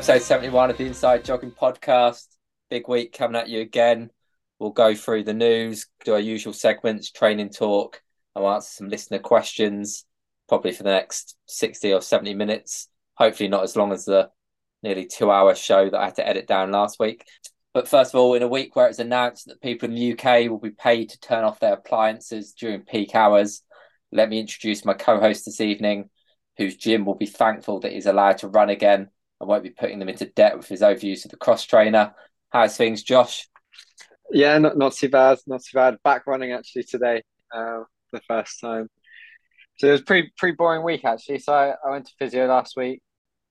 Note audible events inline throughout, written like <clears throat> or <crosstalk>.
episode 71 of the Inside Jogging Podcast. Big week coming at you again. We'll go through the news, do our usual segments, training talk, I'll answer some listener questions probably for the next 60 or 70 minutes. Hopefully, not as long as the nearly two hour show that I had to edit down last week. But first of all, in a week where it's announced that people in the UK will be paid to turn off their appliances during peak hours, let me introduce my co host this evening, whose gym will be thankful that he's allowed to run again and won't be putting them into debt with his overuse of the cross trainer. How's things, Josh? Yeah, not, not too bad. Not too bad. Back running actually today. Uh, the first time. So it was pretty pretty boring week actually. So I, I went to physio last week.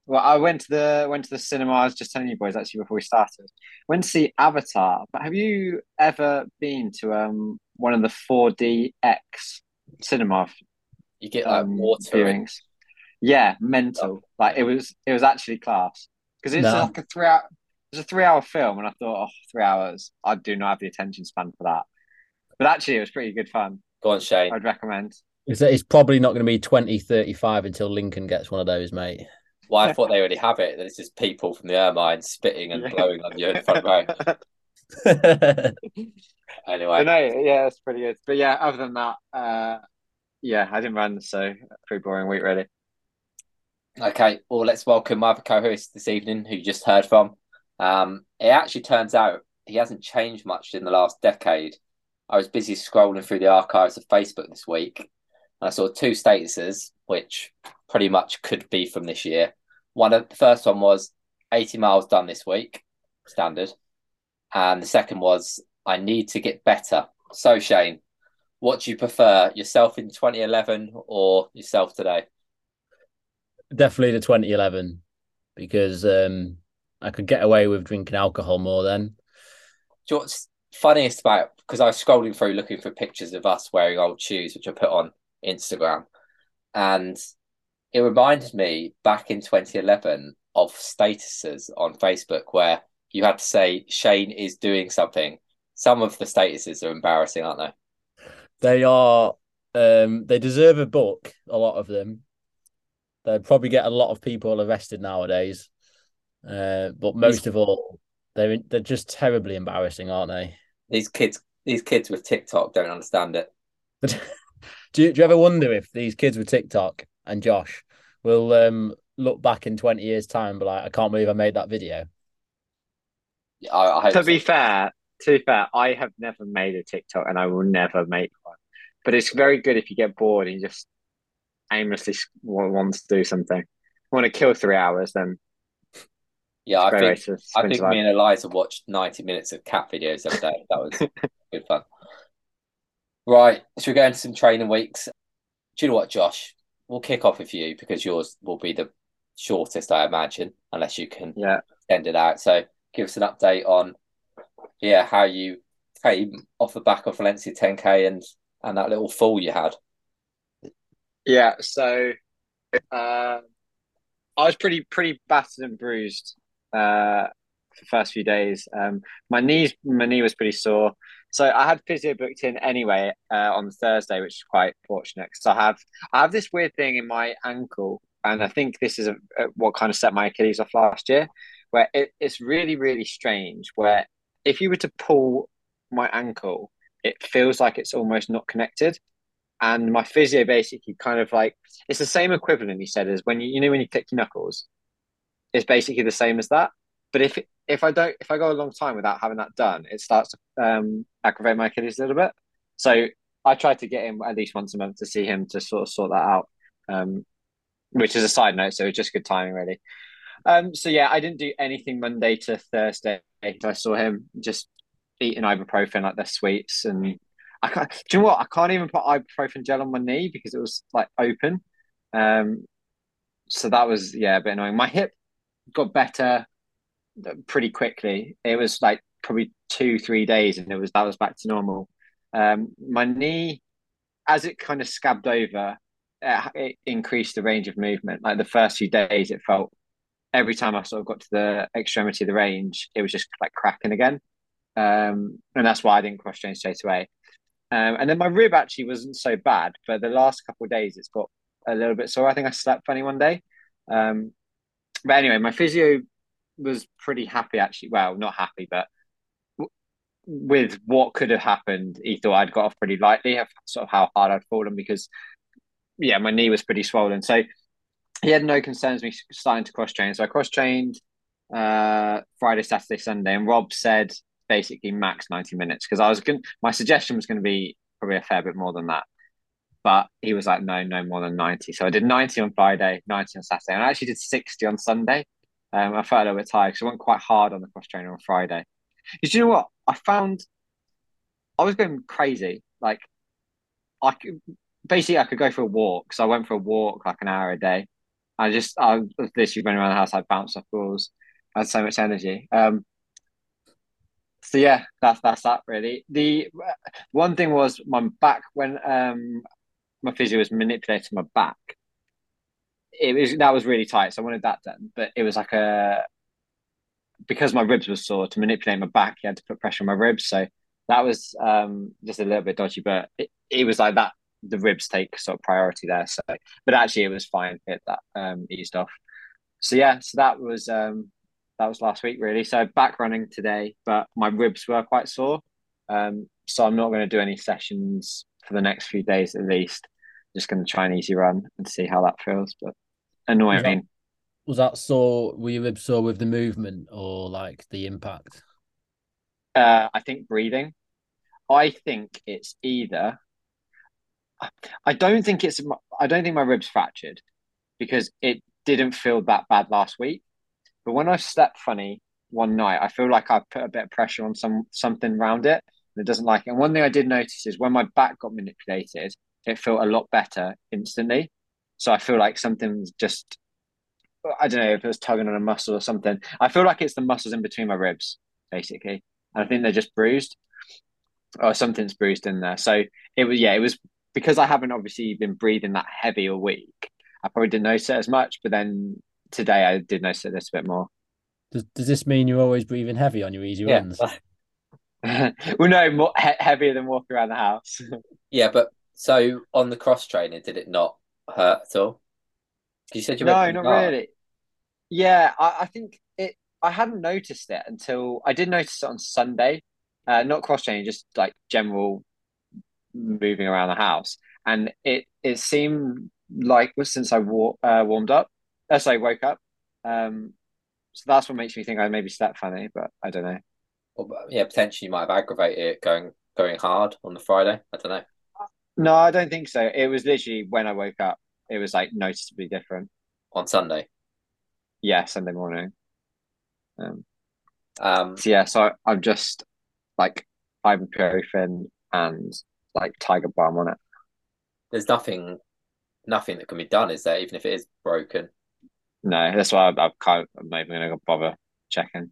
Well, I went to the went to the cinema. I was just telling you boys actually before we started. Went to see Avatar. But have you ever been to um one of the four DX cinema? You get like um, water viewings. Yeah, mental. Like it was it was actually class because it's no. like a three hour. It's a three hour film, and I thought, oh, three hours. I do not have the attention span for that. But actually, it was pretty good fun. Go on, Shane. I'd recommend. It's, it's probably not going to be 2035 until Lincoln gets one of those, mate. Well, I thought they already have it. It's just people from the Ermine spitting and blowing on you in the front row. <laughs> anyway. no, yeah, it's pretty good. But yeah, other than that, uh, yeah, I didn't run, so pretty boring week, really. Okay, well, let's welcome my other co-host this evening, who you just heard from. Um, it actually turns out he hasn't changed much in the last decade. I was busy scrolling through the archives of Facebook this week, and I saw two statuses, which pretty much could be from this year. One of the first one was 80 miles done this week, standard, and the second was I need to get better. So Shane, what do you prefer, yourself in 2011 or yourself today? Definitely the 2011 because um, I could get away with drinking alcohol more then. Do you know what's funniest about because I was scrolling through looking for pictures of us wearing old shoes, which I put on Instagram, and it reminded me back in 2011 of statuses on Facebook where you had to say Shane is doing something. Some of the statuses are embarrassing, aren't they? They are. Um, they deserve a book. A lot of them. They'd probably get a lot of people arrested nowadays. Uh, but most of all, they're they're just terribly embarrassing, aren't they? These kids these kids with TikTok don't understand it. <laughs> do, you, do you ever wonder if these kids with TikTok and Josh will um, look back in 20 years' time and be like, I can't believe I made that video? Yeah, I, I to so. be fair, to be fair, I have never made a TikTok and I will never make one. But it's very good if you get bored and you just aimlessly want to do something. Want to kill three hours, then yeah, I think I think me and Eliza watched ninety minutes of cat videos every day. That was <laughs> good fun. Right, so we're going to some training weeks. Do you know what, Josh? We'll kick off with you because yours will be the shortest, I imagine, unless you can yeah. extend it out. So give us an update on yeah how you came off the back of Valencia 10k and and that little fall you had. Yeah, so uh, I was pretty pretty battered and bruised uh, for the first few days. Um, my knees, my knee was pretty sore, so I had physio booked in anyway uh, on Thursday, which is quite fortunate because I have I have this weird thing in my ankle, and I think this is a, a, what kind of set my Achilles off last year, where it, it's really really strange. Where if you were to pull my ankle, it feels like it's almost not connected. And my physio basically kind of like it's the same equivalent he said as when you you know when you click your knuckles it's basically the same as that. But if if I don't if I go a long time without having that done, it starts to um, aggravate my Achilles a little bit. So I try to get him at least once a month to see him to sort of sort that out. Um, which is a side note, so it's just good timing, really. Um, so yeah, I didn't do anything Monday to Thursday. I saw him just eating ibuprofen like the sweets, and I can't. Do you know what? I can't even put ibuprofen gel on my knee because it was like open. Um, so that was yeah a bit annoying. My hip got better pretty quickly. It was like probably two, three days, and it was that was back to normal. Um, my knee, as it kind of scabbed over, uh, it increased the range of movement. Like the first few days, it felt every time I sort of got to the extremity of the range, it was just like cracking again. Um, and that's why I didn't cross train straight away. Um, and then my rib actually wasn't so bad, but the last couple of days it's got a little bit sore. I think I slept funny one day. Um, but anyway, my physio was pretty happy actually. Well, not happy, but w- with what could have happened, he thought I'd got off pretty lightly, sort of how hard I'd fallen because, yeah, my knee was pretty swollen. So he had no concerns me starting to cross train. So I cross trained uh, Friday, Saturday, Sunday, and Rob said basically max 90 minutes because I was going my suggestion was going to be probably a fair bit more than that. But he was like, no, no more than 90. So I did 90 on Friday, 90 on Saturday, and I actually did 60 on Sunday. Um, I felt a little bit tired because I went quite hard on the cross trainer on Friday. Because you know what? I found I was going crazy. Like, I could basically I could go for a walk. So I went for a walk like an hour a day. I just I literally running around the house. I bounced off balls. I had so much energy. Um, so yeah, that's that's that really. The one thing was my back when um my physio was manipulating my back. It was that was really tight, so I wanted that done. But it was like a because my ribs were sore to manipulate my back, he had to put pressure on my ribs. So that was um just a little bit dodgy, but it, it was like that the ribs take sort of priority there. So but actually it was fine. It that um eased off. So yeah, so that was um that was last week really. So back running today, but my ribs were quite sore. Um, so I'm not going to do any sessions for the next few days at least. Just going to try an easy run and see how that feels. But annoying. Was that, was that sore? Were your ribs sore with the movement or like the impact? Uh, I think breathing. I think it's either. I don't think it's. I don't think my ribs fractured because it didn't feel that bad last week. But when I slept funny one night, I feel like I put a bit of pressure on some something around it and it doesn't like it. And one thing I did notice is when my back got manipulated, it felt a lot better instantly. So I feel like something's just I don't know if it was tugging on a muscle or something. I feel like it's the muscles in between my ribs, basically. And I think they're just bruised. Or something's bruised in there. So it was yeah, it was because I haven't obviously been breathing that heavy a week. I probably didn't notice it as much, but then today I did notice it a bit more. Does, does this mean you're always breathing heavy on your easy Yeah. runs? <laughs> well, no, more he- heavier than walking around the house. <laughs> Yeah, but so on the cross training, did it not hurt at all? You said you no, not pretty hard. really. Yeah, I, I think it. I hadn't noticed it until I did notice it on Sunday. Uh, not cross training, just like general moving around the house, and it it seemed like was since I wa- uh, warmed up, uh, I woke up. Um, so that's what makes me think I maybe slept funny, but I don't know. Or, yeah, potentially you might have aggravated it going going hard on the Friday. I don't know. No, I don't think so. It was literally when I woke up. It was like noticeably different. On Sunday. Yeah, Sunday morning. Um, Um, so yeah, so I'm just like ibuprofen and like Tiger Balm on it. there's nothing nothing that can be done, is there? Even if it is broken, No, that's why I, kind of, I'm not even gonna bother checking.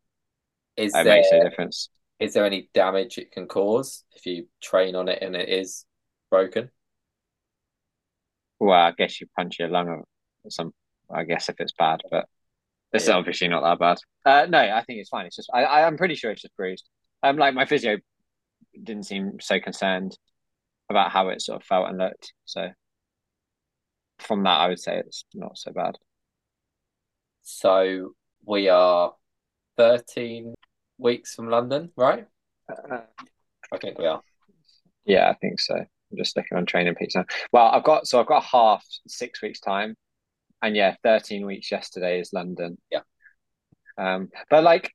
is It there makes no difference. is there any damage it can cause if you train on it and it is broken? Well, I guess you punch your lung or some. I guess if it's bad, but it's Yeah. obviously not that bad. Uh, no, I think it's fine. It's just I, I I'm pretty sure it's just bruised. Um, like my physio didn't seem so concerned about how it sort of felt and looked. So from that, I would say it's not so bad. So we are 13 weeks from London, right? Uh, I think we are. Yeah, I think so. I'm just looking on training peaks now. Well, I've got so I've got half six weeks time, and yeah, thirteen weeks yesterday is London. Yeah. Um, but like,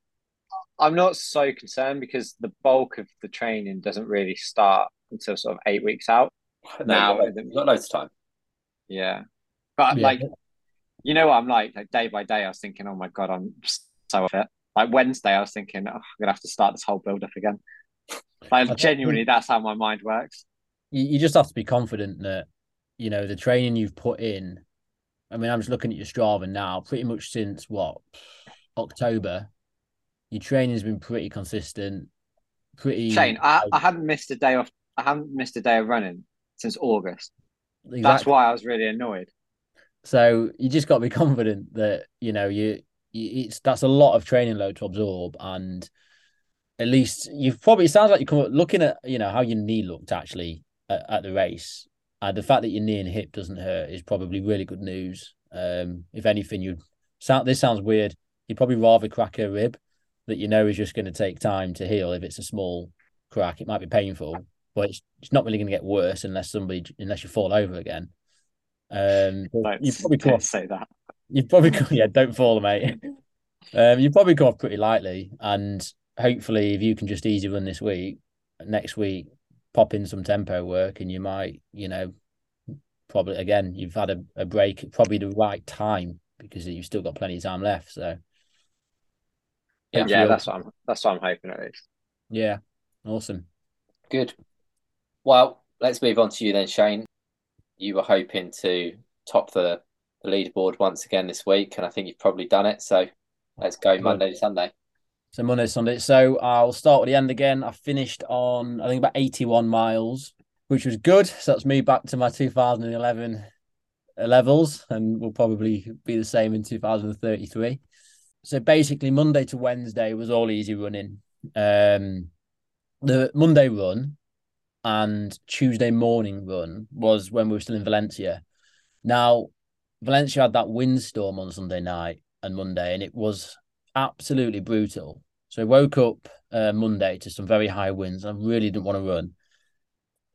I'm not so concerned because the bulk of the training doesn't really start until sort of eight weeks out. No, Now- we've got, got loads of time. Yeah, but Yeah. like, you know what I'm like? Like day by day, I was thinking, oh my god, I'm so fit. Like Wednesday, I was thinking, oh, I'm gonna have to start this whole build up again. Like genuinely, that's how my mind works. you, you just have to be confident that you know the training you've put in. I mean, I'm just looking at your Strava now. Pretty much since what October, your training's been pretty consistent. Pretty Shane, I, I hadn't missed a day off. I haven't missed a day of running since August. Exactly. That's why I was really annoyed. So you just got to be <laughs> confident that you know you, you it's that's a lot of training load to absorb, and at least you've probably it sounds like you come looking at you know how your knee looked actually at, at the race, and the fact that your knee and hip doesn't hurt is probably really good news. Um, if anything, you sound this sounds weird. You'd probably rather crack a rib that you know is just going to take time to heal. If it's a small crack, it might be painful, but it's, it's not really going to get worse unless somebody unless you fall over again. Um, Don't, you probably come don't off, say that. you probably come, yeah, don't fall, mate. Um, you probably come off pretty lightly, and hopefully, if you can just easy run this week, next week pop in some tempo work, and you might, you know, probably again you've had a, a break, probably the right time because you've still got plenty of time left. So Yeah. Yeah, that's what I'm. That's what I'm hoping at least. yeah, awesome. Good. Well, let's move on to you then, Shane. You were hoping to top the, the leaderboard once again this week, and I think you've probably done it. So let's go Monday to Sunday. So Monday, Sunday. So I'll start with the end again. I finished on I think about 81 miles, which was good. So that's me back to my 2011 levels, and will probably be the same in 2033. So basically, Monday to Wednesday was all easy running. Um, the Monday run and Tuesday morning run was when we were still in Valencia. Now, Valencia had that windstorm on Sunday night and Monday, and it was absolutely brutal. So I woke up uh, Monday to some very high winds, and I really didn't want to run.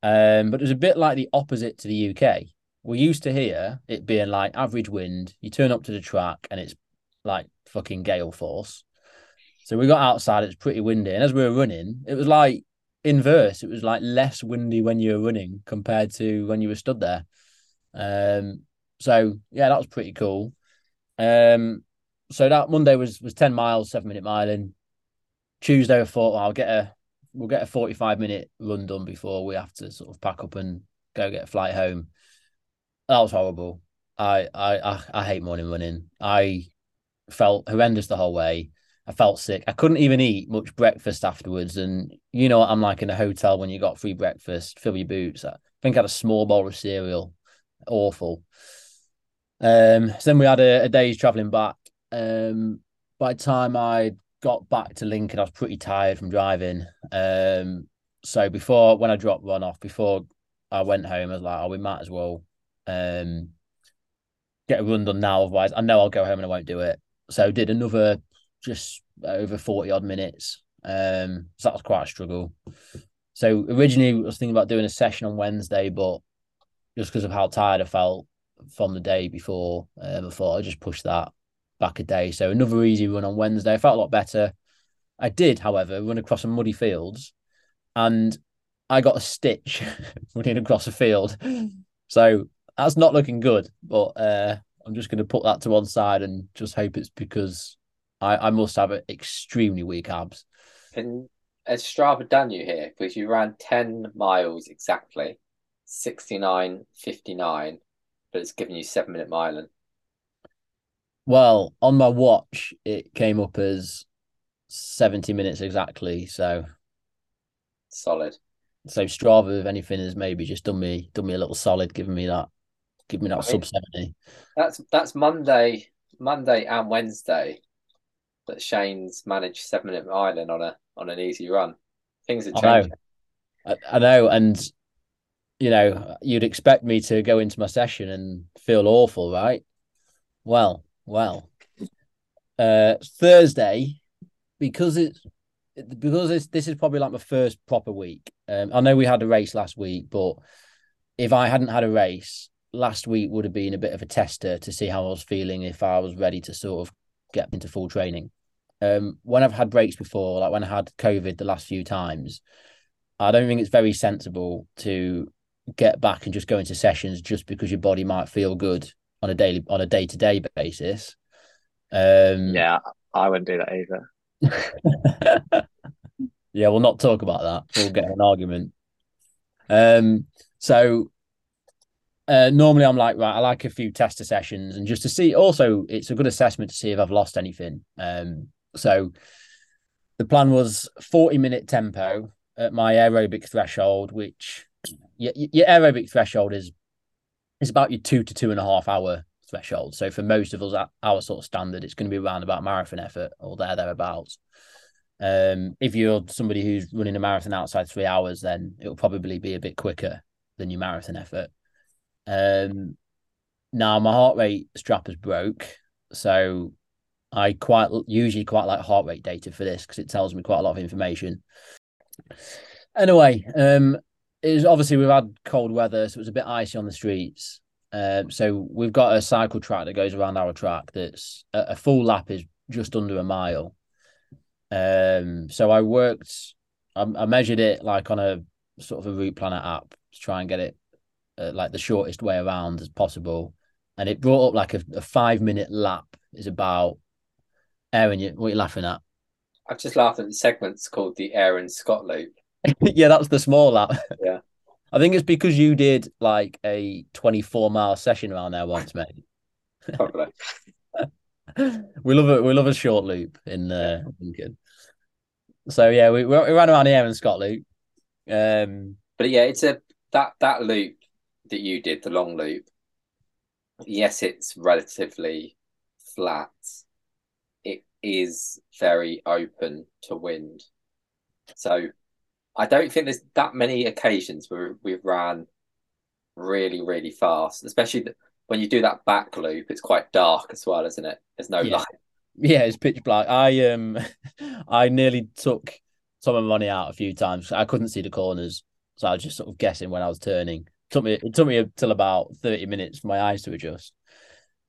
Um, but it was a bit like the opposite to the UK. We're used to here it being like average wind. You turn up to the track, and it's like fucking gale force. So we got outside, it's pretty windy. And as we were running, it was like inverse. It was like less windy when you were running compared to when you were stood there. Um, so yeah, that was pretty cool. Um, so that Monday was was 10 miles, seven minute mile. Tuesday I thought well, I'll get a we'll get a 45 minute run done before we have to sort of pack up and go get a flight home. That was horrible. I I I, I hate morning running. I felt horrendous the whole way. I felt sick. I couldn't even eat much breakfast afterwards. And you know what I'm like in a hotel when you got free breakfast, fill your boots. I think I had a small bowl of cereal. Awful. Um, so then we had a, a day's traveling back. Um, by the time I got back to Lincoln, I was pretty tired from driving. Um, so before when I dropped one off, before I went home, I was like, oh, we might as well um get a run done now. Otherwise, I know I'll go home and I won't do it. So did another just over 40 odd minutes. Um, so that was quite a struggle. So originally I was thinking about doing a session on Wednesday, but just because of how tired I felt from the day before, um, I thought I'd just push that back a day. So another easy run on Wednesday. I felt a lot better. I did, however, run across some muddy fields and I got a stitch <laughs> running across a field. So that's not looking good, but uh, I'm just going to put that to one side and just hope it's because I, I must have extremely weak abs. And has Strava done you here? Because you ran 10 miles exactly, 69.59, but it's given you seven minute miling. Well, on my watch, it came up as 70 minutes exactly. So, Solid. so Strava, if anything, has maybe just done me done me a little solid, giving me that, give me that I sub mean- 70. That's that's Monday, Monday and Wednesday that Shane's managed seven minute miling on a on an easy run. Things are I know. changing. I, I know, and you know, you'd expect me to go into my session and feel awful, right? Well, well, uh, Thursday, because it's because it's, this is probably like my first proper week. Um, I know we had a race last week, but if I hadn't had a race, last week would have been a bit of a tester to see how I was feeling if I was ready to sort of get into full training. Um, when I've had breaks before, like when I had COVID the last few times, I don't think it's very sensible to get back and just go into sessions just because your body might feel good on a daily on a day to day basis. Um, Yeah, I wouldn't do that either. <laughs> yeah, we'll not talk about that. We'll get an argument. Um, so uh, normally I'm like, right, I like a few tester sessions and just to see also it's a good assessment to see if I've lost anything. Um, so the plan was 40 minute tempo at my aerobic threshold, which your, your aerobic threshold is it's about your two to two and a half hour threshold. So for most of us, our sort of standard, it's going to be around about marathon effort or there thereabouts. Um, if you're somebody who's running a marathon outside three hours, then it'll probably be a bit quicker than your marathon effort. Um, now my heart rate strap is broke, so I quite usually quite like heart rate data for this because it tells me quite a lot of information. Anyway, um, obviously we've had cold weather, so it was a bit icy on the streets. Um, so we've got a cycle track that goes around our track. That's a, a full lap is just under a mile. Um, so I worked, I, I, measured it like on a sort of a route planner app to try and get it uh, like the shortest way around as possible, and it brought up like a, a five minute lap is about. Aaron, you, what are you laughing at? I've just laughed at the segment's called the Aaron Scott loop. <laughs> yeah, that's the small lap. Yeah. <laughs> I think it's because you did like a 24 mile session around there once, mate. <laughs> Probably. we love it. We love a short loop in uh, Lincoln. So yeah, we, we ran around Aaron Scott loop. Um, but yeah, it's a that that loop that you did, the long loop. Yes, it's relatively flat. Is very open to wind. So I don't think there's that many occasions where we've ran really, really fast, especially when you do that back loop. It's quite dark as well, isn't it? There's no yeah. light. Yeah, it's pitch black. I um, <laughs> I nearly took some of my money out a few times. I couldn't see the corners, so I was just sort of guessing when I was turning. It took me it took me until about thirty minutes for my eyes to adjust.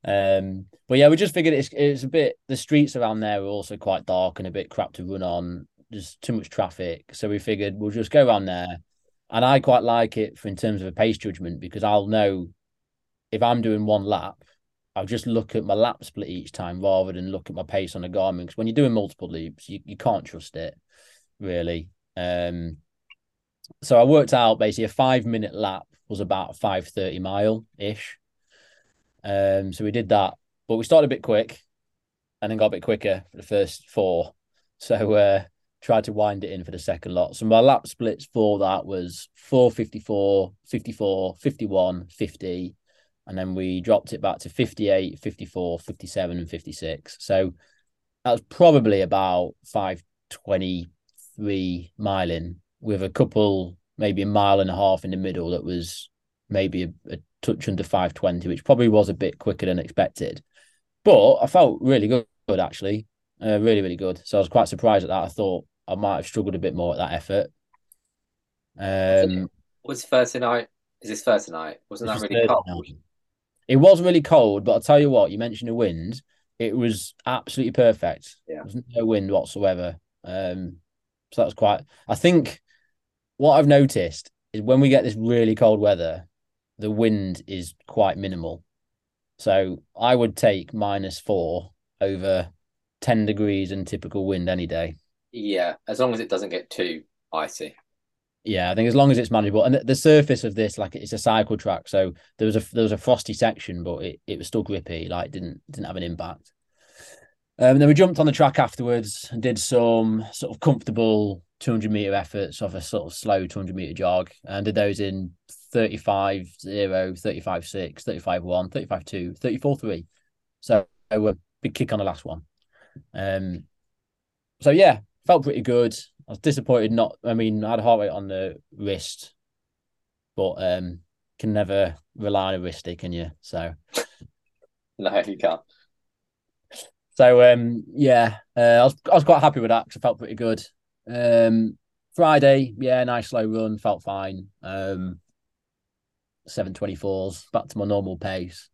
Um, but yeah, we just figured it's it's a bit. The streets around there are also quite dark and a bit crap to run on there's too much traffic. So we figured we'll just go around there. And I quite like it for in terms of a pace judgment because I'll know if I'm doing one lap, I'll just look at my lap split each time rather than look at my pace on a Garmin. Because when you're doing multiple loops, you, you can't trust it really. Um, so I worked out basically a five minute lap was about five thirty mile ish. Um, so we did that, but we started a bit quick, and then got a bit quicker for the first four. So uh, tried to wind it in for the second lot. So my lap splits for that was 454, 54, 51, 50. And then we dropped it back to 58, 54, 57, and 56. So that was probably about 523 mile in with a couple, maybe a mile and a half in the middle that was maybe a, a touch under 520, which probably was a bit quicker than expected. But I felt really good, actually. Uh, really, really good. So I was quite surprised at that. I thought I might have struggled a bit more at that effort. Um, was Thursday night? Is this Thursday night? Wasn't that really cold? Night. It was really cold, but I'll tell you what. You mentioned the wind. It was absolutely perfect. Yeah, there was no wind whatsoever. Um, so that was quite. I think what I've noticed is when we get this really cold weather, the wind is quite minimal. So I would take minus four over 10 degrees and typical wind any day. Yeah, as long as it doesn't get too icy. Yeah, I think as long as it's manageable, and the, surface of this, like it's a cycle track, so there was a there was a frosty section, but it, it was still grippy, like didn't didn't have an impact. Um, and then we jumped on the track afterwards and did some sort of comfortable 200 meter efforts of a sort of slow 200 meter jog and did those in 35 0, 35 6, 35 1, 35 2, 34 3. So a big kick on the last one. Um, so yeah, felt pretty good. I was disappointed not. I mean, I had a heart rate on the wrist, but um, can never rely on a wristy, can you? So <laughs> no, you can't. So um, yeah, uh, I was I was quite happy with that because I felt pretty good. Um, Friday, yeah, nice slow run, felt fine. Um, seven twenty fours, back to my normal pace.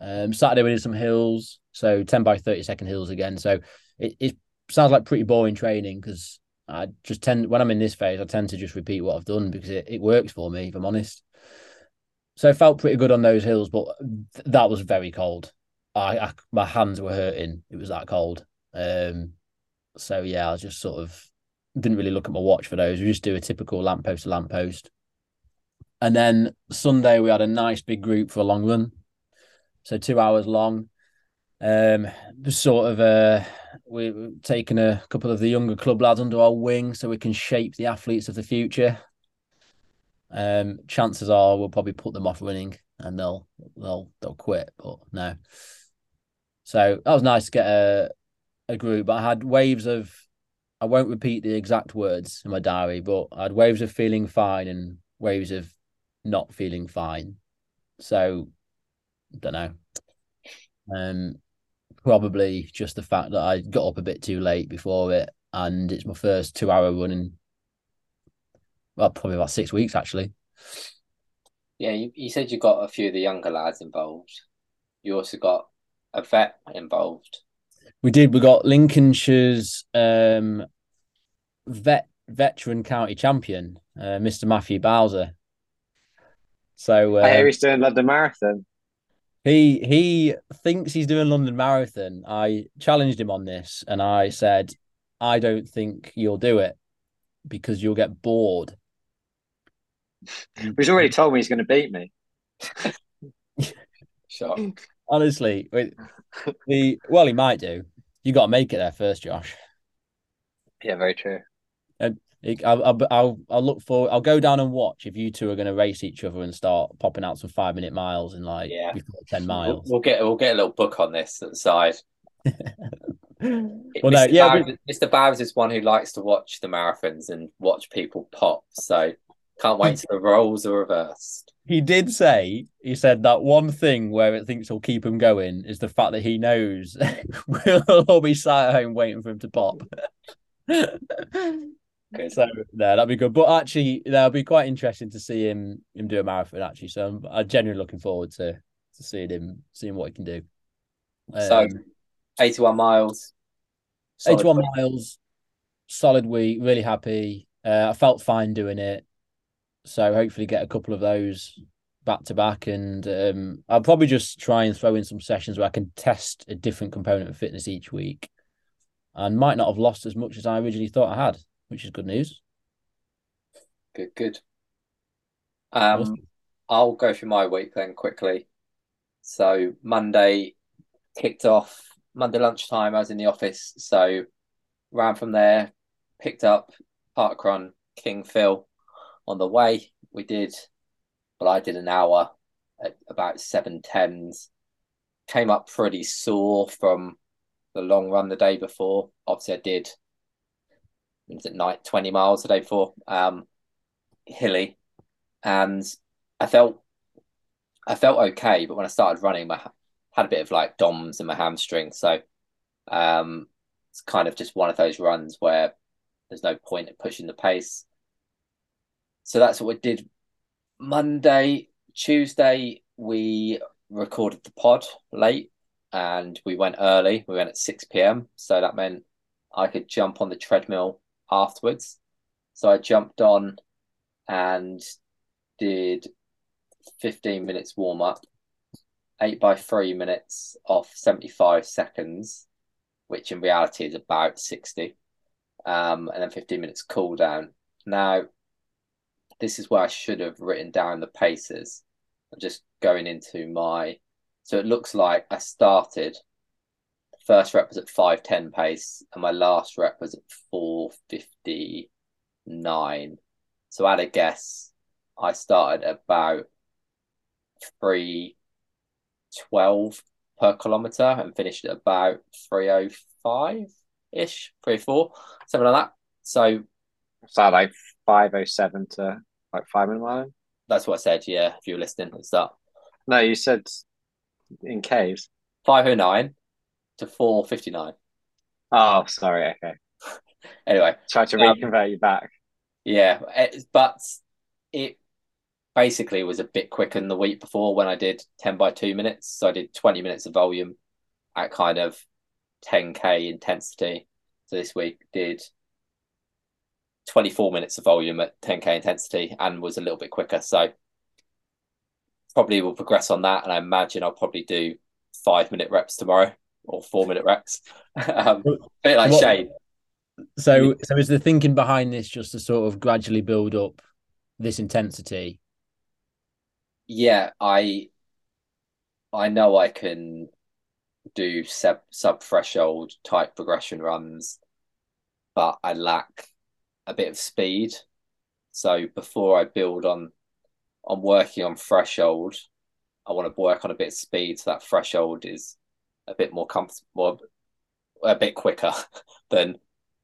Um, Saturday we did some hills, so ten by thirty second hills again. So it, it sounds like pretty boring training because I just tend when I'm in this phase, I tend to just repeat what I've done because it, it works for me, if I'm honest. So I felt pretty good on those hills, but th- that was very cold. I, I, my hands were hurting. It was that cold. Um, so yeah, I just sort of didn't really look at my watch for those. We just do a typical lamppost to lamppost. And then Sunday we had a nice big group for a long run, so two hours long. Um, sort of uh, we've taken a couple of the younger club lads under our wing so we can shape the athletes of the future. Um, chances are we'll probably put them off running and they'll they'll they'll quit. But no. So that was nice to get a a group. I had waves of I won't repeat the exact words in my diary, but I had waves of feeling fine and waves of not feeling fine. So I don't know. Um probably just the fact that I got up a bit too late before it and it's my first two hour run in well, probably about six weeks actually. Yeah, you, you said you got a few of the younger lads involved. You also got a vet involved. We did. We got Lincolnshire's um, vet veteran county champion, uh, Mr. Matthew Bowser. So I hear um, he's doing London Marathon. he he thinks he's doing London Marathon. I challenged him on this, and I said, "I don't think you'll do it because you'll get bored." He's already told me he's going to beat me. <laughs> Shock. Honestly, the well, he might do. You got to make it there first, Josh. Yeah, very true. It- I'll, I'll, I'll, I'll look for. I'll go down and watch if you two are going to race each other and start popping out some five minute miles in like Yeah. before ten We'll, miles. we'll get we'll get a little book on this at the side. well, no, yeah, we- Mr. Bowers is one who likes to watch the marathons and watch people pop. So can't wait till the roles are reversed. he did say he said that one thing where it thinks will keep him going is the fact that he knows <laughs> we'll all be sat at home waiting for him to pop. <laughs> So no, that'd be good. But actually, that'll be quite interesting to see him him do a marathon. Actually, so I'm, I'm genuinely looking forward to to seeing him seeing what he can do. So Um, 81 miles. 81 week. miles, solid week, really happy. Uh, I felt fine doing it. So hopefully get a couple of those back to back. And um, I'll probably just try and throw in some sessions where I can test a different component of fitness each week and might not have lost as much as I originally thought I had, which is good news. Good, good. Um, Awesome. I'll go through my week then quickly. So Monday kicked off Monday lunchtime. I was in the office, so ran from there, picked up Parkrun King Phil on the way. We did, well, I did an hour at about seven tens. Came up pretty sore from the long run the day before. Obviously, I did. Was at night twenty miles the day before. Um, hilly, and I felt I felt okay, but when I started running, I had a bit of like DOMS in my hamstring, so um, it's kind of just one of those runs where there's no point in pushing the pace. So that's what we did. Monday, Tuesday, we recorded the pod late, and we went early. We went at six p.m., so that meant I could jump on the treadmill afterwards. So I jumped on and did 15 minutes warm up, eight by three minutes off 75 seconds, which in reality is about 60, um, and then 15 minutes cool down. Now, this is where I should have written down the paces. I'm just going into my. So it looks like I started. First rep was at 510 pace, and my last rep was at 459. So at a guess, I started about three twelve per kilometer and finished at about three oh five ish, 304 something like that. So So like five oh seven to like five minute mile. that's what I said. Yeah, if you were listening at the start, No, you said in caves. five oh nine to four fifty nine. Oh, sorry. Okay, <laughs> Anyway, try to Um, reconvert you back. Yeah, it, but it basically was a bit quicker than the week before when I did 10 by 2 minutes. So I did 20 minutes of volume at kind of 10k intensity. So this week did 24 minutes of volume at 10k intensity and was a little bit quicker. So probably will progress on that. And I imagine I'll probably do five minute reps tomorrow or four minute reps. <laughs> um, a bit like What- Shane. So, so is the thinking behind this just to sort of gradually build up this intensity? yeah, I I know I can do sub sub threshold type progression runs, but I lack a bit of speed. So before I build on on working on threshold, I want to work on a bit of speed so that threshold is a bit more comfortable, a bit quicker <laughs> than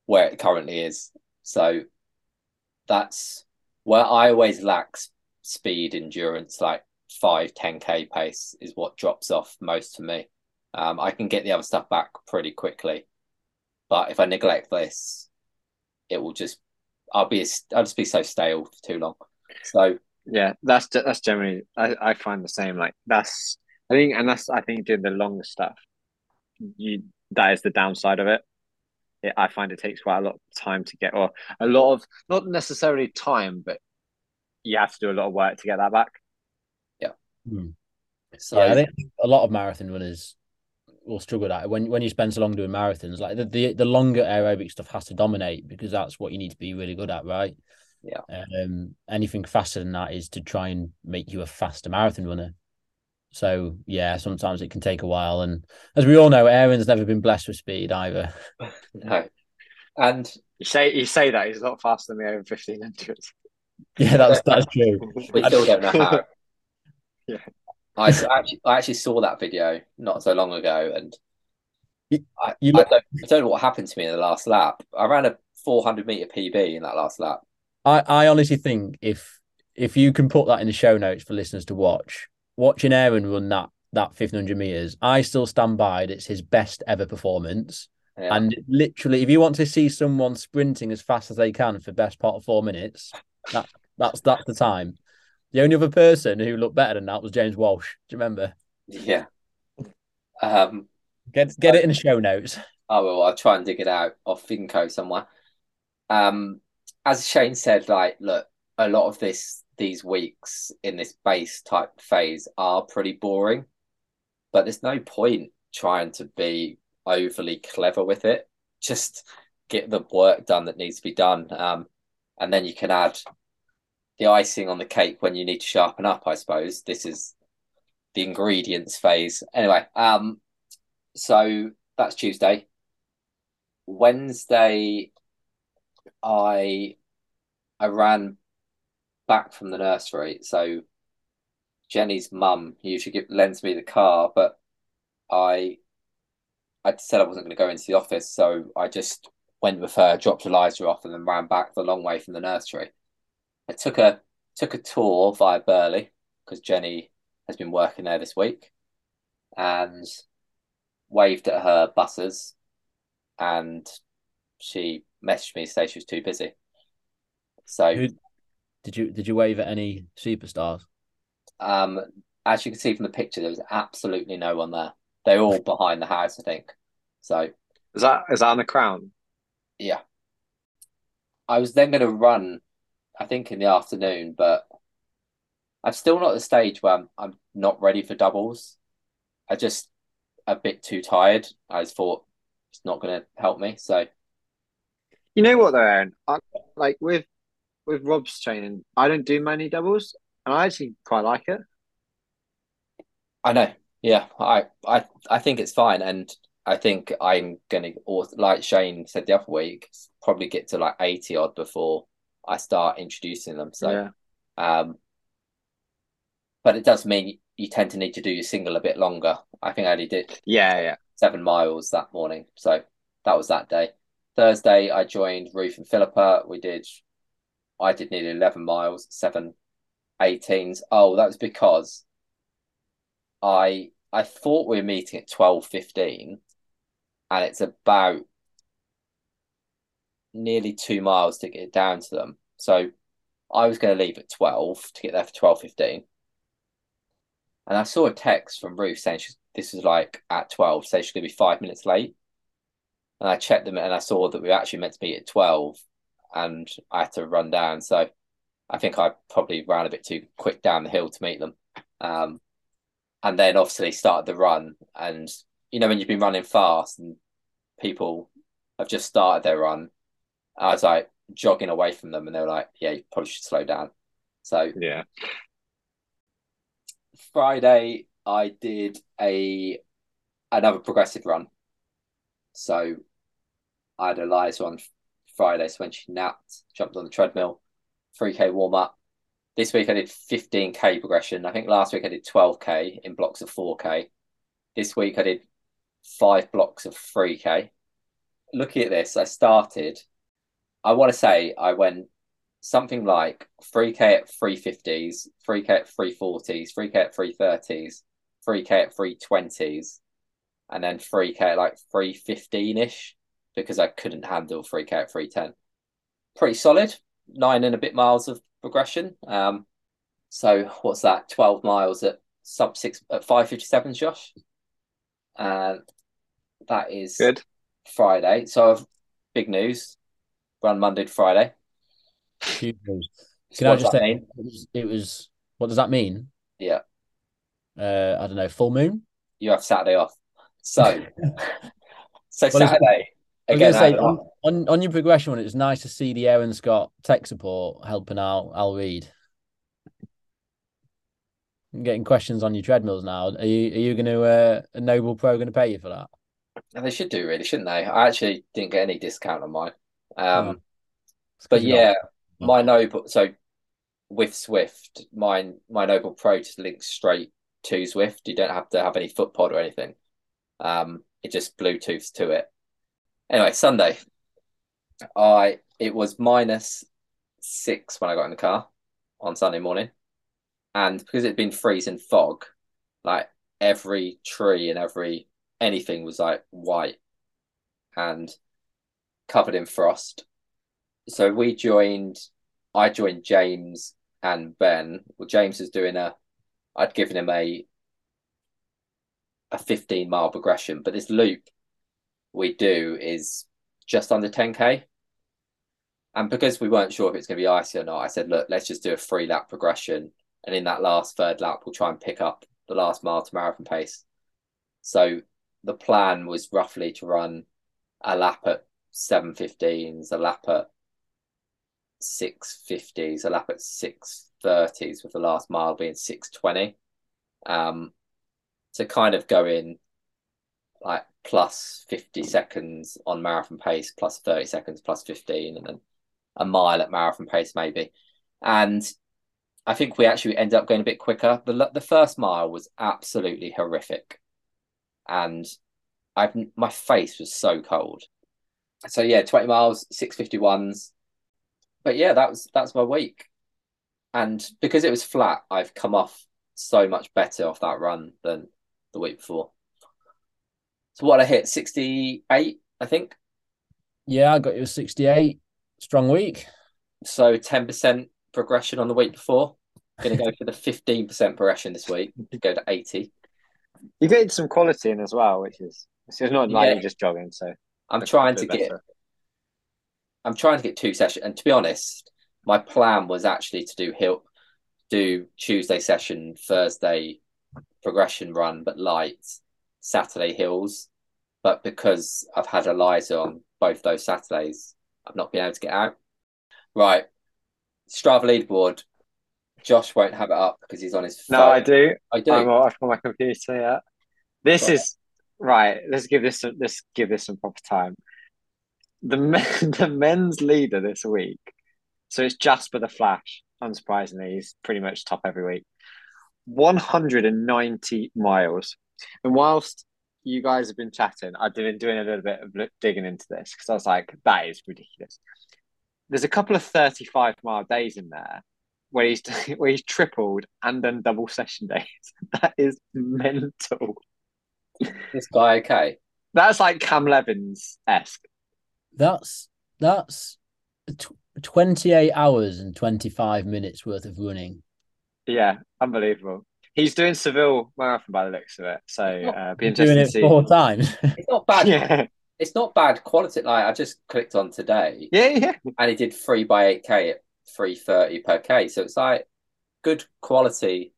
where it currently is. So that's where I always lack speed endurance, like five, 10k pace is what drops off most for me. Um, I can get the other stuff back pretty quickly, but if I neglect this, it will just I'll be I'll just be so stale for too long. So yeah, that's that's generally I, I find the same. Like that's I think, and that's I think doing the longer stuff. You that is the downside of it. it. I find it takes quite a lot of time to get, or a lot of not necessarily time, but you have to do a lot of work to get that back. Yeah. Hmm. So yeah, I think a lot of marathon runners will struggle at it when when you spend so long doing marathons. Like the, the the longer aerobic stuff has to dominate because that's what you need to be really good at, right? Yeah. Um, anything faster than that is to try and make you a faster marathon runner. So yeah, sometimes it can take a while, and as we all know, Aaron's never been blessed with speed either. <laughs> no, and you say you say that he's a lot faster than me over fifteen hundred. Yeah, that's that's true. <laughs> we still don't know how. <laughs> yeah. I actually, I actually saw that video not so long ago, and you, I, you look, I, don't, I don't know what happened to me in the last lap. I ran a 400 meter PB in that last lap. I, I honestly think if if you can put that in the show notes for listeners to watch, watching Aaron run that that 1500 meters, I still stand by it. It's his best ever performance. Yeah. And literally, if you want to see someone sprinting as fast as they can for best part of four minutes, that that's that's the time. The only other person who looked better than that was James Walsh. Do you remember? Yeah. Um, get get I, it in the show notes. I will. I'll try and dig it out off Finco somewhere. Um, as Shane said, like, look, a lot of this these weeks in this base type phase are pretty boring, but there's no point trying to be overly clever with it. Just get the work done that needs to be done, um, and then you can add the icing on the cake when you need to sharpen up, I suppose. This is the ingredients phase. Anyway, um, so that's Tuesday. Wednesday, I I ran back from the nursery. So Jenny's mum usually give, lends me the car, but I I said I wasn't going to go into the office, so I just went with her, dropped Eliza off, and then ran back the long way from the nursery. I took a took a tour via Burghley because Jenny has been working there this week, and waved at her buses, and she messaged me to say she was too busy. So, Who, did you did you wave at any superstars? Um, as you can see from the picture, there was absolutely no one there. They're all behind the house, I think. So, is that is that on the crown? Yeah. I was then going to run I think in the afternoon, but I'm still not at the stage where I'm, I'm not ready for doubles. I just a bit too tired. I just thought it's not going to help me. So, you know what though, Aaron? I, like with with Rob's training, I don't do many doubles, and I actually quite like it. I know. Yeah, I I I think it's fine, and I think I'm gonna, or like Shane said the other week, probably get to like eighty odd before I start introducing them. So, yeah. um, but it does mean you tend to need to do your single a bit longer. I think I only did yeah yeah seven miles that morning, so that was that day. Thursday, I joined Ruth and Philippa. We did, I did nearly eleven miles, seven 18s. Oh, that was because I I thought we were meeting at twelve fifteen, and it's about nearly two miles to get down to them. So I was going to leave at 12 to get there for 12.15. And I saw a text from Ruth saying this was like at 12, saying she's going to be five minutes late. And I checked them and I saw that we were actually meant to meet at 12 and I had to run down. So I think I probably ran a bit too quick down the hill to meet them. Um, and then obviously started the run. And, you know, when you've been running fast and people have just started their run, I was like jogging away from them, and they were like, "Yeah, you probably should slow down." So yeah. Friday, I did a another progressive run. So I had Eliza on Friday, so when she napped, jumped on the treadmill, 3K warm up. This week I did 15k progression. I think last week I did 12k in blocks of 4k. This week I did five blocks of 3k. Looking at this, I started. I want to say I went something like 3k at 350s, 3k at 340s, 3k at 330s, 3k at 320s, and then 3k at like 315 ish because I couldn't handle 3k at 310. Pretty solid, nine and a bit miles of progression. Um, so what's that? 12 miles at sub six at 557, Josh? And that is Good. Friday. So I've big news. Run Monday to Friday. Huge news. Can I what does just say mean? it was, what does that mean? Yeah, Uh, I don't know. Full moon. you have Saturday off. So <laughs> so Well, it's- Saturday I was again. gonna say I had a- on, on on your progression one, it was nice to see the Aaron Scott tech support helping out Al Reed. I'm getting questions on your treadmills now. Are you are you going to uh, a Noble Pro going to pay you for that? And they should do really, shouldn't they? I actually didn't get any discount on mine. Um, Oh. But yeah, not- my Noble. So with Zwift, mine my Noble Pro just links straight to Zwift. You don't have to have any foot pod or anything. Um, it just Bluetooths to it. Anyway, Sunday, I it was minus six when I got in the car on Sunday morning, and because it'd been freezing fog, like every tree and every anything was like white and covered in frost. So we joined. I joined James and Ben. Well, James was doing a. I'd given him a. A fifteen mile progression, but this loop we do is just under ten k. And because we weren't sure if it's going to be icy or not, I said, look, let's just do a three lap progression, and in that last third lap, we'll try and pick up the last mile to marathon pace. So the plan was roughly to run a lap at seven fifteens, a lap at six fifties, a lap at six thirties, with the last mile being six twenty. Um, to kind of go in like plus fifty seconds on marathon pace, plus thirty seconds, plus fifteen, and then a mile at marathon pace maybe. And I think we actually ended up going a bit quicker. The the first mile was absolutely horrific, and I my face was so cold. So yeah, twenty miles, six fifty ones. But yeah, that was that's my week, and because it was flat, I've come off so much better off that run than the week before. So what I hit sixty eight, I think. Yeah, I got you a 68. Strong week. So ten percent progression on the week before. Going to go for the fifteen percent progression this week to go to eighty. You get some quality in as well, which is it's not like Yeah. you're just jogging. So I'm trying to get better. I'm trying to get two sessions, and to be honest, my plan was actually to do hill, do Tuesday session, Thursday progression run, but light, Saturday hills. But because I've had Eliza on both those Saturdays, I've not been able to get out. Right, Strava leaderboard. Josh won't have it up because he's on his phone. No, I do. Oh, I do. I'm off on my computer. Yeah, this is right. Let's give this some, let's give this some proper time. The <laughs> men, the men's leader this week. So it's Jasper the Flash. Unsurprisingly, he's pretty much top every week. 190 miles. And whilst you guys have been chatting, I've been doing a little bit of digging into this because I was like, that is ridiculous. There's a couple of 35 mile days in there where he's <laughs> where he's tripled and done double session days. <laughs> That is mental. This guy, okay. That's like Cam Levins esque. That's that's tw- 28 hours and 25 minutes worth of running. Yeah, unbelievable. He's doing Seville Marathon by the looks of it. So uh, be You're doing interesting it to see. four times. <laughs> It's not bad. Yeah, It's not bad quality. Like I just clicked on today. yeah, yeah. and he did three by eight k at three thirty per k. So it's like good quality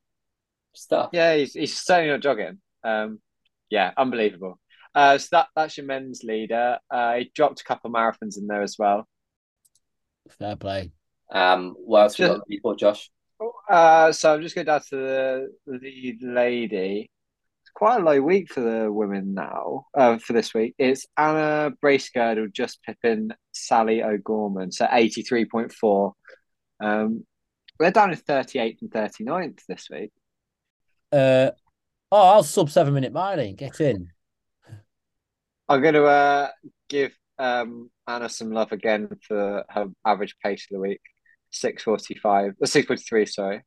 stuff. Yeah, he's he's certainly not jogging. Um, yeah, unbelievable. Uh, so that that's your men's leader. Uh, he dropped a couple marathons in there as well. Fair play. Um, what else we Just- got before Josh? Uh, so I'm just going down to the lead lady. It's quite a low week for the women now. Uh, for this week, it's Anna Bracegirdle, Just Pippin, Sally O'Gorman. So 83.4. Um, They're down in 38th and 39th this week. Uh, oh, I'll sub seven minute miling. Get in. I'm going to uh, give um, Anna some love again for her average pace of the week. 645, uh, 643, sorry.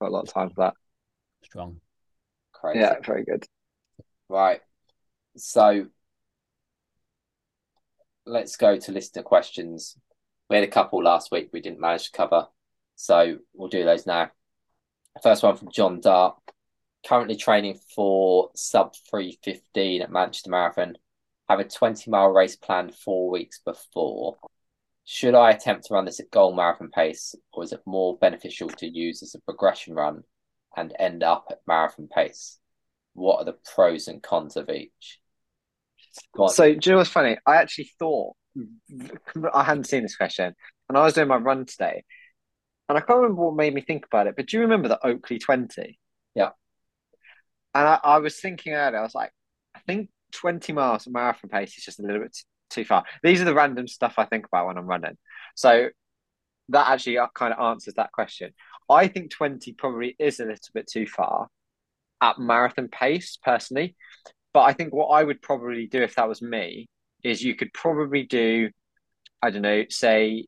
Got a lot of time for that. Strong. Crazy. Yeah, very good. Right. So let's go to listener questions. We had a couple last week we didn't manage to cover. So we'll do those now. First one from John Dart. Currently training for sub 315 at Manchester Marathon. Have a 20 mile race planned four weeks before. Should I attempt to run this at goal marathon pace, or is it more beneficial to use as a progression run and end up at marathon pace? What are the pros and cons of each? So, do you know what's funny? I actually thought I hadn't seen this question, and I was doing my run today, and I can't remember what made me think about it. But do you remember the Oakley Twenty? Yeah. And I, I was thinking earlier, I was like, I think twenty miles at marathon pace is just a little bit too far. These are the random stuff I think about when I'm running. So that actually uh, kind of answers that question. I think twenty probably is a little bit too far at marathon pace, personally. But I think what I would probably do if that was me is you could probably do, I don't know, say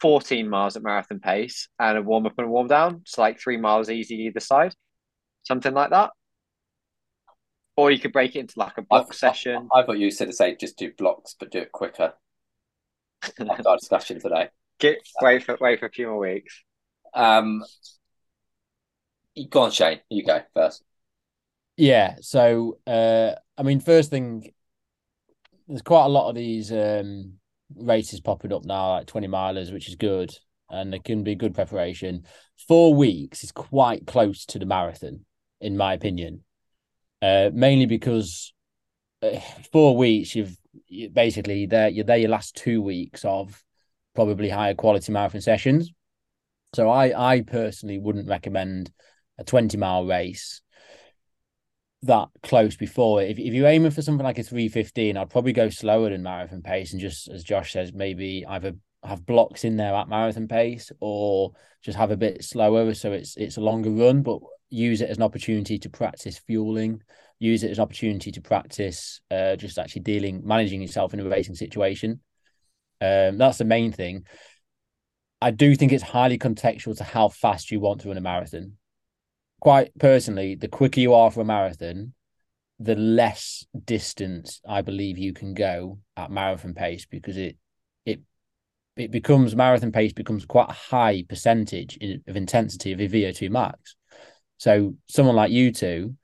14 miles at marathon pace and a warm up and a warm down. So like three miles easy either side, something like that. Or you could break it into like a block I- session. I, I thought you said to say just do blocks, but do it quicker. <laughs> After our discussion today. Get, wait for wait for a few more weeks. Um, go on, Shane. You go first. Yeah. So, uh, I mean, first thing, there's quite a lot of these um races popping up now, like 20 milers, which is good. And it can be good preparation. Four weeks is quite close to the marathon, in my opinion. Uh, mainly because uh, four weeks, you've you, basically there, you're there your last two weeks of probably higher quality marathon sessions. So I, I personally wouldn't recommend a 20 mile race that close before. If if you're aiming for something like a 315, I'd probably go slower than marathon pace and just as Josh says, maybe either have blocks in there at marathon pace or just have a bit slower so it's it's a longer run, but use it as an opportunity to practice fueling, use it as an opportunity to practice uh, just actually dealing, managing yourself in a racing situation. Um, that's the main thing. I do think it's highly contextual to how fast you want to run a marathon quite personally, the quicker you are for a marathon, the less distance I believe you can go at marathon pace because it it becomes marathon pace becomes quite a high percentage in, of intensity of your VO2 max. So someone like you two,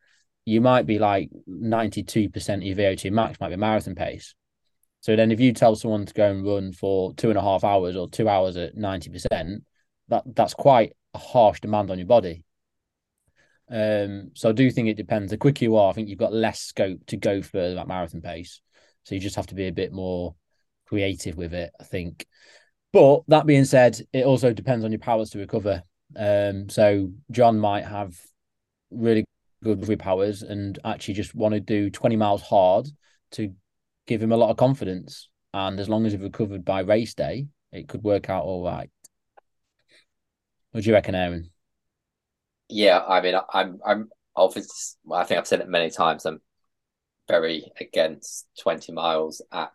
you might be like 92% of your VO2 max might be marathon pace. So then if you tell someone to go and run for two and a half hours or two hours at 90%, that that's quite a harsh demand on your body. Um, so I do think it depends. The quicker you are, I think you've got less scope to go further at marathon pace. So you just have to be a bit more creative with it, I think. But that being said, it also depends on your powers to recover. Um, so John might have really good recovery powers and actually just want to do 20 miles hard to give him a lot of confidence. And as long as he's recovered by race day, it could work out all right. What do you reckon, Aaron? Yeah, I mean, I'm, I'm obviously, I think I've said it many times. I'm very against 20 miles at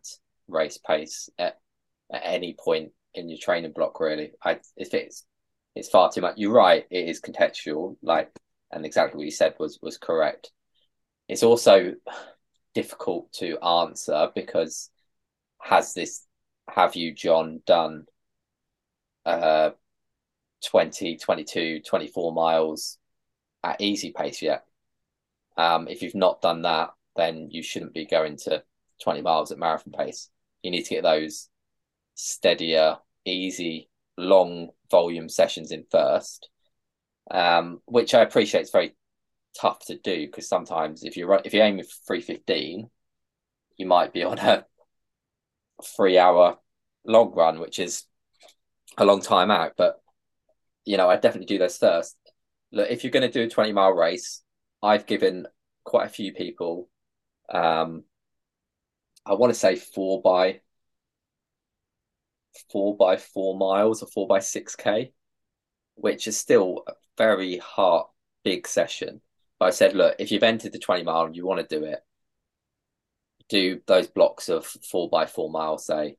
race pace at, at any point in your training block. Really, I if it's it's far too much. You're right. It is contextual, like, and exactly what you said was was correct. It's also difficult to answer because has this have you John done uh 20 22 24 miles at easy pace yet um if you've not done that then you shouldn't be going to 20 miles at marathon pace you need to get those steadier easy long volume sessions in first um which i appreciate is very tough to do because sometimes if you're if you're aiming for 315 you might be <laughs> on a three hour long run which is a long time out but you know, I definitely do those first. Look, if you're going to do a 20 mile race, I've given quite a few people, um, I want to say four by four by four miles or four by six K. which is still a very hard, big session. But I said, look, if you've entered the 20 mile and you want to do it, do those blocks of four by four miles, say,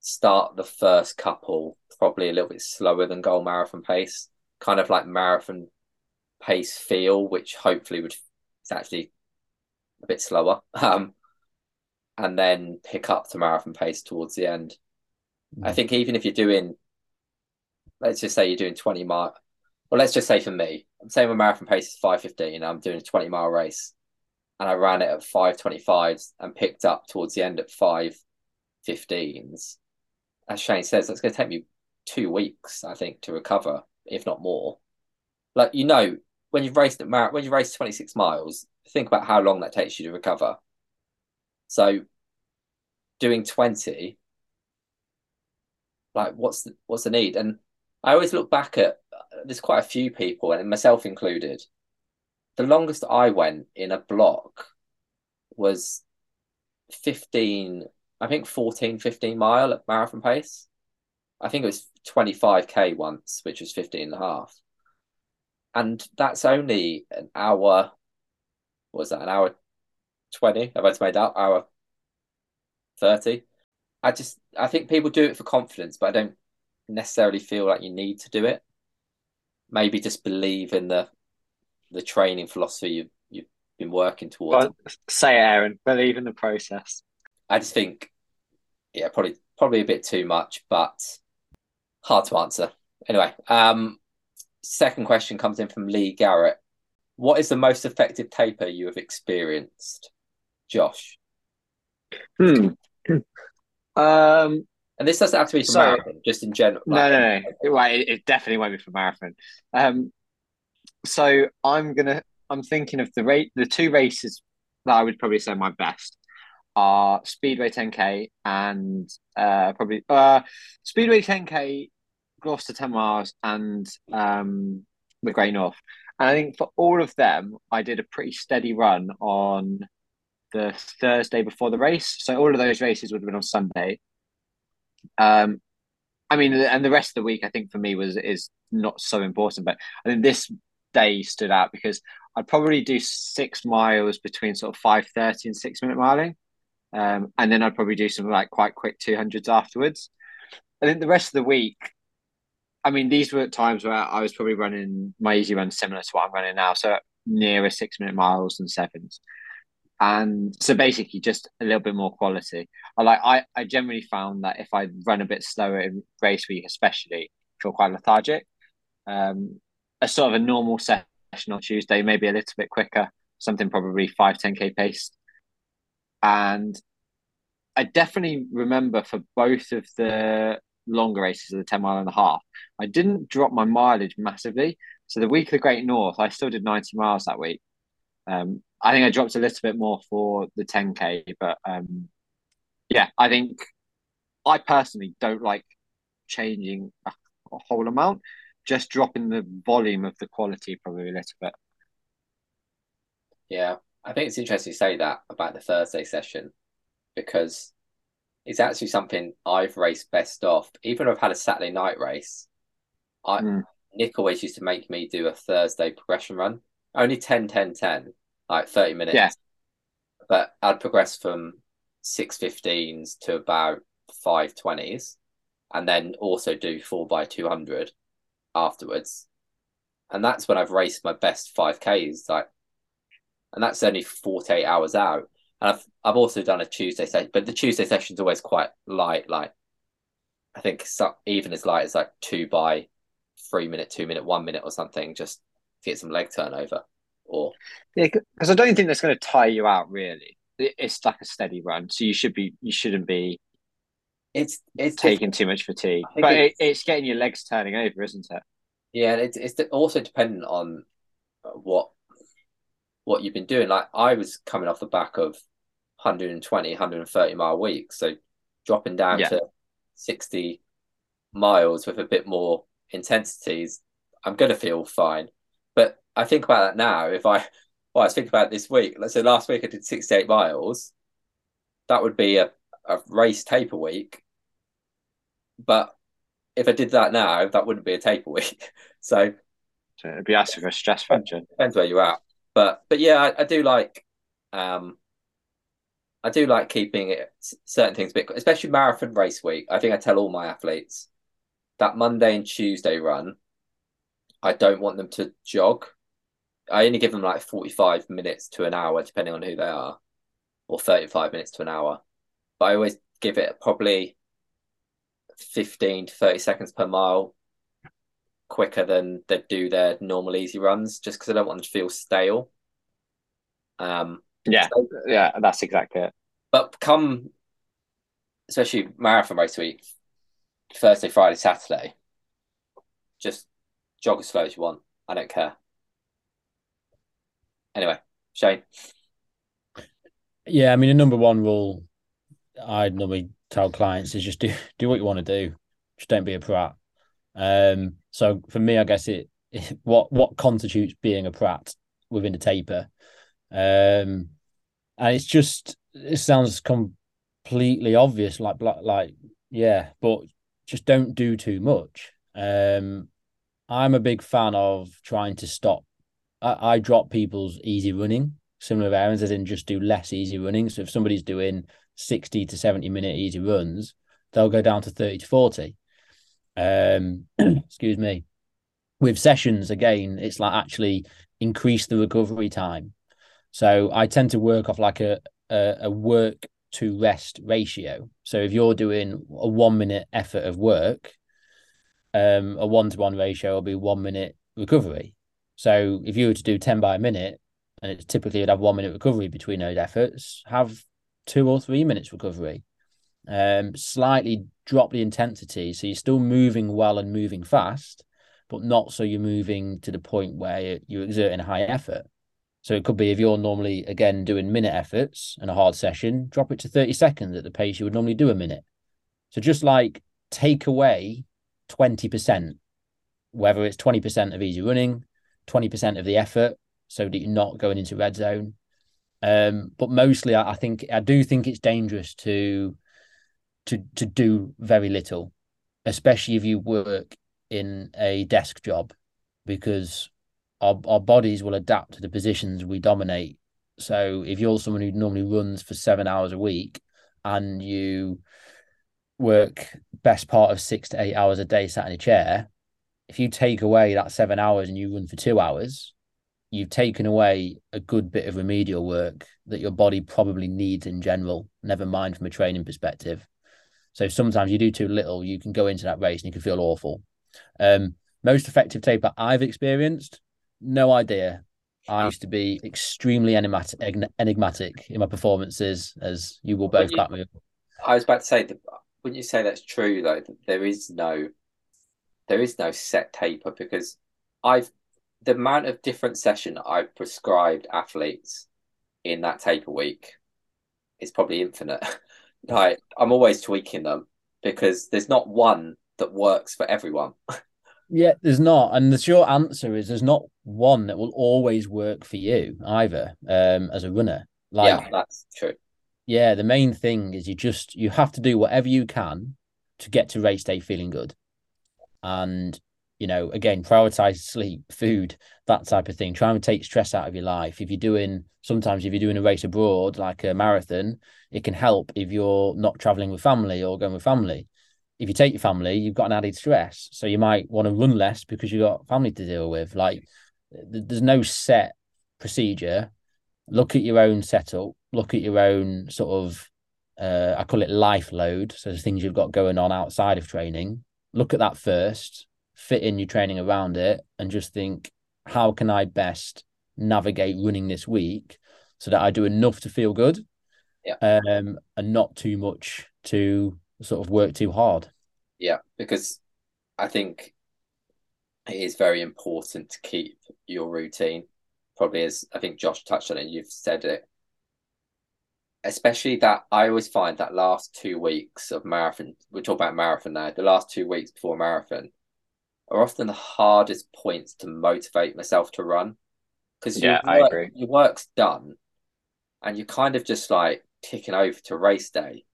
start the first couple probably a little bit slower than goal marathon pace, kind of like marathon pace feel, which hopefully would it's actually a bit slower. <laughs> Um, and then pick up the marathon pace towards the end. Mm. I think even if you're doing, let's just say you're doing 20 mile, well, let's just say for me, I'm saying my marathon pace is 515, I'm doing a 20 mile race and I ran it at 525s and picked up towards the end at 515s. As Shane says, that's going to take me two weeks, I think, to recover, if not more. Like, you know, when you've raced at Mar- when you race 26 miles, think about how long that takes you to recover. So doing 20, like what's the, what's the need? And I always look back at there's quite a few people, and myself included. The longest I went in a block was 15, I think 14, 15 mile at marathon pace. I think it was 25k once, which was 15 and a half. And that's only an hour, what was that, an hour 20? I've I made out? Hour 30? I just, I think people do it for confidence, but I don't necessarily feel like you need to do it. Maybe just believe in the the training philosophy you've, you've been working towards. Well, say it, Aaron. Believe in the process. I just think, yeah, probably probably a bit too much, but hard to answer. Anyway, um, second question comes in from Lee Garrett. What is the most effective taper you have experienced, Josh? Hmm. Um, and this doesn't have to be for So- marathon, just in general. no, no, no. Right, it, it definitely won't be for marathon. Um, so I'm gonna. I'm thinking of the rate. The two races that I would probably say my best are Speedway 10k and uh probably uh Speedway 10k, Gloucester 10 miles, and um the Great North. And I think for all of them, I did a pretty steady run on the Thursday before the race. So all of those races would have been on Sunday. Um, I mean, and the rest of the week, I think for me was is not so important. But I think this day stood out because I'd probably do six miles between sort of five thirty and six minute miling, um, and then I'd probably do some like quite quick two hundreds afterwards. I think the rest of the week, I mean, these were times where I was probably running my easy run similar to what I'm running now, so nearer six minute miles and sevens and so basically just a little bit more quality. I like I, I generally found that if I run a bit slower in race week, especially, feel quite lethargic. Um, a sort of a normal session on Tuesday, maybe a little bit quicker, something probably five ten k pace, and I definitely remember for both of the longer races of the ten mile and a half, I didn't drop my mileage massively. So the week of the Great North, I still did ninety miles that week. Um, I think I dropped a little bit more for the 10k, but um, yeah, I think I personally don't like changing a, a whole amount, just dropping the volume of the quality probably a little bit. Yeah, I think it's interesting to say that about the Thursday session because it's actually something I've raced best off. Even if I've had a Saturday night race, I Mm. Nick always used to make me do a Thursday progression run, only 10, 10, 10, like 30 minutes. Yeah. But I'd progress from 6.15s to about 5.20s and then also do 4 by 200 afterwards. And that's when I've raced my best 5Ks, like, and that's only 48 hours out. And I've I've also done a Tuesday session, but the Tuesday session's always quite light. Like I think so, even as light as like two by three minute, two minute, one minute or something, just to get some leg turnover. Or Yeah, because I don't think that's going to tire you out really. It's like a steady run, so you should be you shouldn't be it's it's taking too much fatigue. But it, it's- it's getting your legs turning over, isn't it? Yeah, it's it's also dependent on uh, what what you've been doing. Like I was coming off the back of 120, 130 mile weeks, so dropping down Yeah. to 60 miles with a bit more intensities, I'm gonna feel fine. But I think about that now. If I well, I was thinking about this week. Let's say last week I did 68 miles. That would be a, a race taper week. But if I did that now, that wouldn't be a taper week. <laughs> so So it'd be asking for a stress fracture. depends where you're at. But but yeah, I, I do like um I do like keeping it certain things a bit especially marathon race week. I think I tell all my athletes that Monday and Tuesday run, I don't want them to jog. I only give them like 45 minutes to an hour, depending on who they are, or 35 minutes to an hour. But I always give it probably 15 to 30 seconds per mile quicker than they do their normal easy runs, just because I don't want them to feel stale. Um, Yeah, so- yeah, that's exactly it. but come, especially marathon race week, Thursday, Friday, Saturday, just jog as slow as you want. I don't care. Anyway, Shane. Yeah, I mean, the number one rule I normally tell clients is just do <laughs> do what you want to do. Just don't be a prat. Um, so for me, I guess it, it <laughs> what what constitutes being a prat within the taper. Um, and it's just it sounds completely obvious, like like yeah, but just don't do too much. Um, I'm a big fan of trying to stop. I, I drop people's easy running similar errands, as in just do less easy running. So if somebody's doing 60 to 70 minute easy runs, they'll go down to 30 to 40. Um, <clears throat> excuse me. With sessions, again, it's like actually increase the recovery time. So I tend to work off like a, a, a work to rest ratio. So if you're doing a one minute effort of work, um, a one to one ratio will be one minute recovery. So if you were to do 10 by a minute, and it's typically you'd have one minute recovery between those efforts, have two or three minutes recovery. Um, slightly drop the intensity. So you're still moving well and moving fast, but not so you're moving to the point where you're, exerting a high effort. So it could be if you're normally again doing minute efforts and a hard session, drop it to 30 seconds at the pace you would normally do a minute. So just like take away 20%, whether it's 20% of easy running, 20% of the effort, so that you're not going into red zone. Um, but mostly I, I think I do think it's dangerous to to to do very little, especially if you work in a desk job, because our our bodies will adapt to the positions we dominate. So if you're someone who normally runs for seven hours a week and you work best part of six to eight hours a day sat in a chair, if you take away that seven hours and you run for two hours, you've taken away a good bit of remedial work that your body probably needs in general, never mind from a training perspective. So sometimes you do too little, you can go into that race and you can feel awful. Um, most effective taper I've experienced, no idea. I used to be extremely enigmatic, enigmatic in my performances, as you will both back me up. I was about to say that wouldn't you say that's true though that there is no there is no set taper because I've the amount of different session I've prescribed athletes in that taper week is probably infinite. <laughs> like I'm always tweaking them because there's not one that works for everyone. <laughs> Yeah, there's not. And the short answer is there's not one that will always work for you either, um, as a runner. Like yeah, that's true. Yeah, the main thing is you just you have to do whatever you can to get to race day feeling good. And you know, again, prioritize sleep, food, that type of thing. Try and take stress out of your life. If you're doing sometimes if you're doing a race abroad, like a marathon, it can help if you're not traveling with family or going with family. If you take your family, you've got an added stress. So you might want to run less because you've got family to deal with. Like th- there's no set procedure. Look at your own setup, look at your own sort of uh, I call it life load. So the things you've got going on outside of training. Look at that first, fit in your training around it, and just think, how can I best navigate running this week so that I do enough to feel good, Yeah. um, and not too much to sort of work too hard. Yeah, because I think it is very important to keep your routine. Probably as I think Josh touched on it, you've said it. Especially that I always find that last two weeks of marathon, we're talking about marathon now, the last two weeks before marathon are often the hardest points to motivate myself to run. Because Yeah, your I work, agree. your work's done and you're kind of just like ticking over to race day.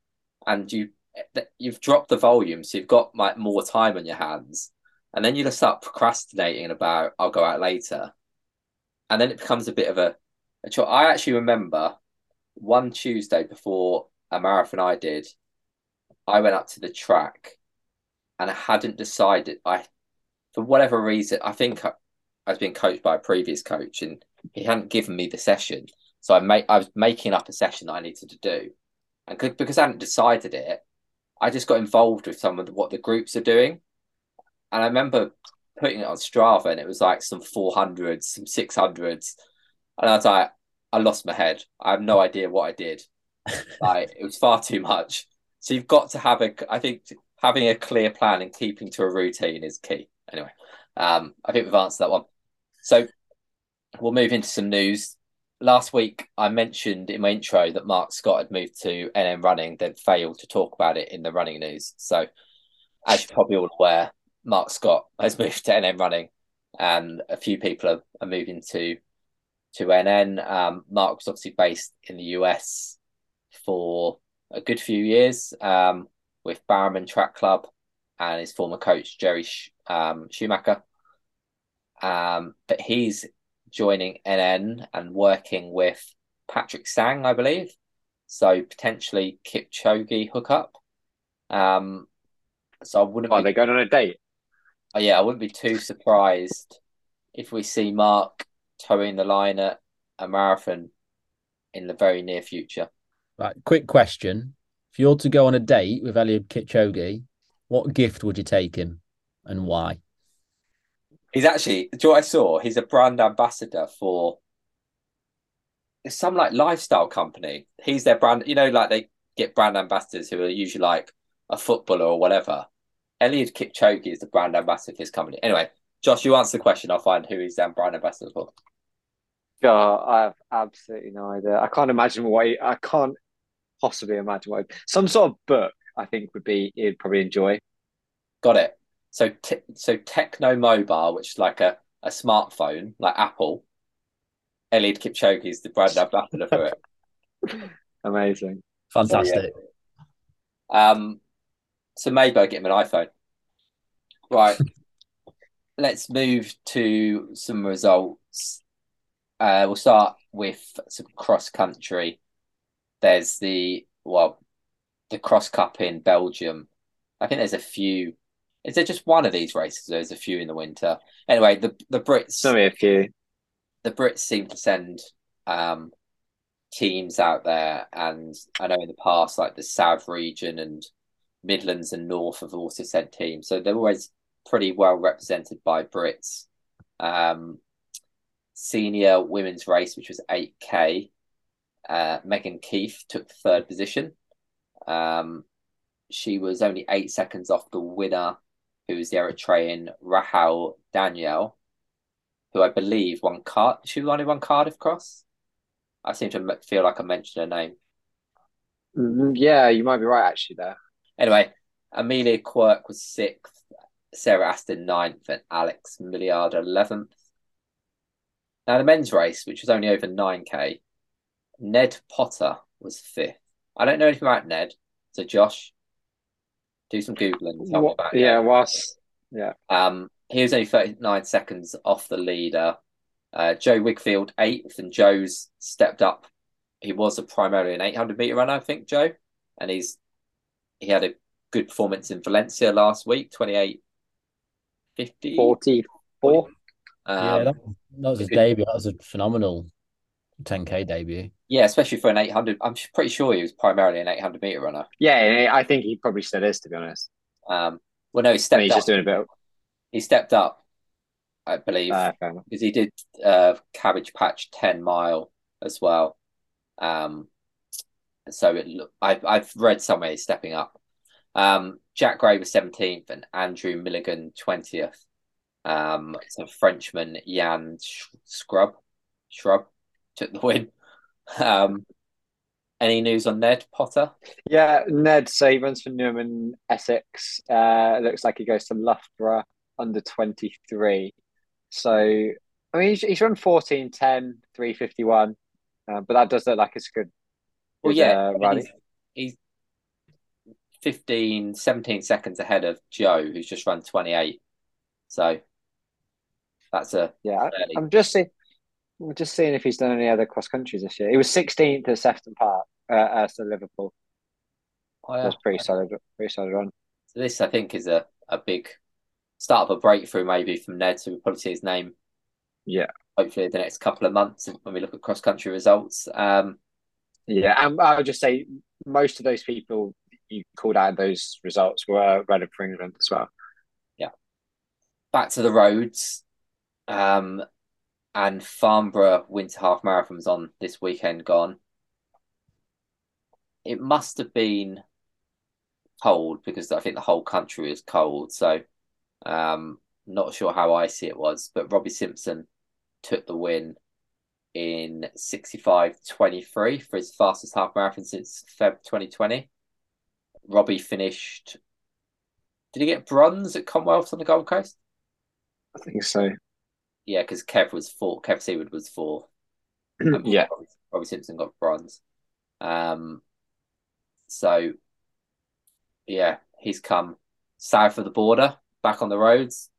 And you eh, you've dropped the volume, so you've got like more time on your hands, and then you just start procrastinating about I'll go out later, and then it becomes a bit of a. I actually remember one Tuesday before a marathon I did, I went up to the track, and I hadn't decided. I, for whatever reason, I think I, I was being coached by a previous coach, and he hadn't given me the session, so I made I was making up a session that I needed to do, and because I hadn't decided it, I just got involved with some of the, what the groups are doing, and I remember putting it on Strava, and it was like some four hundreds, some six hundreds, and I was like, I lost my head. I have no idea what I did. like it was far too much. So you've got to have a. I think having a clear plan and keeping to a routine is key. Anyway, um, I think we've answered that one. So we'll move into some news. Last week, I mentioned in my intro that Mark Scott had moved to NN Running, then failed to talk about it in the running news. So, as you're probably all aware, Mark Scott has <laughs> moved to NN Running, and a few people are, are moving to to NN. Um, Mark was obviously based in the US for a good few years um, with Bowerman Track Club and his former coach Jerry um, Schumacher. Um, but he's joining NN and working with Patrick Sang, I believe. So potentially Kipchoge hookup. Um, so I wouldn't. Are be, they going on a date? oh, yeah, I wouldn't be too surprised if we see Mark towing the line at a marathon in the very near future. Right, quick question. If you're to go on a date with Eliud Kipchoge, what gift would you take him and why? He's actually, do you know what I saw? He's a brand ambassador for some like lifestyle company. He's their brand, you know, like they get brand ambassadors who are usually like a footballer or whatever. Eliud Kipchoge is the brand ambassador for his company. Anyway, Josh, you answer the question. I'll find who he's their brand ambassador for. God, I have absolutely no idea. I can't imagine what he, I can't possibly imagine what some sort of book. I think would be he'd probably enjoy. Got it. So, t- so Tecno Mobile, which is like a, a smartphone, like Apple. Eliud Kipchoge is the brand ambassador for it. <laughs> Amazing. Fantastic. Um, so maybe I'll get him an iPhone. Right. <laughs> Let's move to some results. Uh, we'll start with some cross country. There's the well, the cross cup in Belgium. I think there's a few. Is there just one of these races? There's a few in the winter. Anyway, the the Brits Only a few. the Brits seem to send um, teams out there, and I know in the past, like the South region and Midlands and North have also sent teams, so they're always pretty well represented by Brits. Um, senior women's race, which was eight k, uh, Megan Keith took third position. Um, she was only eight seconds off the winner, who was the Eritrean Rahel Daniel who I believe won Card. She won won Cardiff Cross. I seem to feel like I mentioned her name. Mm, Yeah, you might be right actually there. Anyway, Amelia Quirk was sixth, Sarah Aston ninth, and Alex Milliard eleventh. Now the men's race, which was only over nine k, Ned Potter was fifth. I don't know anything about Ned, so Josh, do some googling. Tell me about yeah, Ned. whilst Um, he was only 39 seconds off the leader. Uh, Joe Wigfield, eighth, and Joe's stepped up. He was a primarily an 800 meter runner, I think, Joe, and he's he had a good performance in Valencia last week, 28 50. 44. yeah, Um, that, that was his good- debut. That was a phenomenal 10k debut. yeah, especially for an 800. I'm pretty sure he was primarily an 800 meter runner. Yeah, I think he probably still is, to be honest. Um, well, no, he stepped mean, he's up. just doing a bit of He stepped up, I believe. uh, because he did uh Cabbage Patch ten mile as well. Um, so it look I've I've read somewhere he's stepping up. Um, Jack Gray was seventeenth and Andrew Milligan twentieth. Um, so Frenchman Jan Scrub Shrub took the win. Um, any news on Ned Potter? Yeah, Ned, so he runs for Newman, Essex. Uh, looks like he goes to Loughborough under 23. So, I mean, he's, he's run 14, 10, 351. Uh, but that does look like it's good. Well, yeah, uh, rally. he's, he's 15, 17 seconds ahead of Joe, who's just run 28. So that's a Yeah, fairly- I'm just seeing. I'm just seeing if he's done any other cross countries this year. He was 16th at Sefton Park, uh, uh, so Liverpool. Oh, yeah. That's pretty solid. Pretty solid run. So this, I think, is a, a big start of a breakthrough maybe from Ned. So we'll probably see his name Yeah, hopefully the next couple of months when we look at cross country results. Um, yeah. And I would just say most of those people you called out those results were running for England as well. Yeah. Back to the roads. Um, and Farnborough Winter Half Marathon's on this weekend gone. It must have been cold because I think the whole country is cold. So um not sure how icy it was, but Robbie Simpson took the win in 65.23 for his fastest half marathon since Feb 2020. Robbie finished did he get bronze at Commonwealth on the Gold Coast? I think so. Yeah, because Kev was four. Kev Seaward was four. <clears throat> yeah, Robbie, Robbie Simpson got bronze. Um, so yeah, he's come south of the border, back on the roads,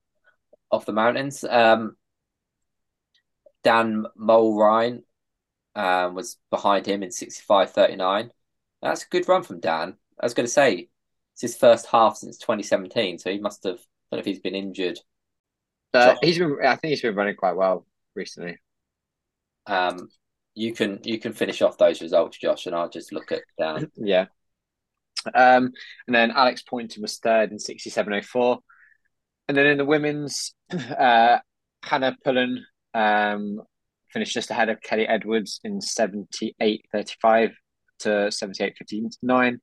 off the mountains. Um, Dan Mulrine um, was behind him in 65.39. That's a good run from Dan. I was going to say it's his first half since 2017, so he must have. I don't know if he's been injured. uh, he's been. I think he's been running quite well recently. Um, you can you can finish off those results, Josh, and I'll just look at Dan. <clears throat> Yeah. Um, and then Alex Poynton was third in 67.04. And then in the women's, <clears throat> uh, Hannah Pullen um, finished just ahead of Kelly Edwards in 78.35 to 78.59.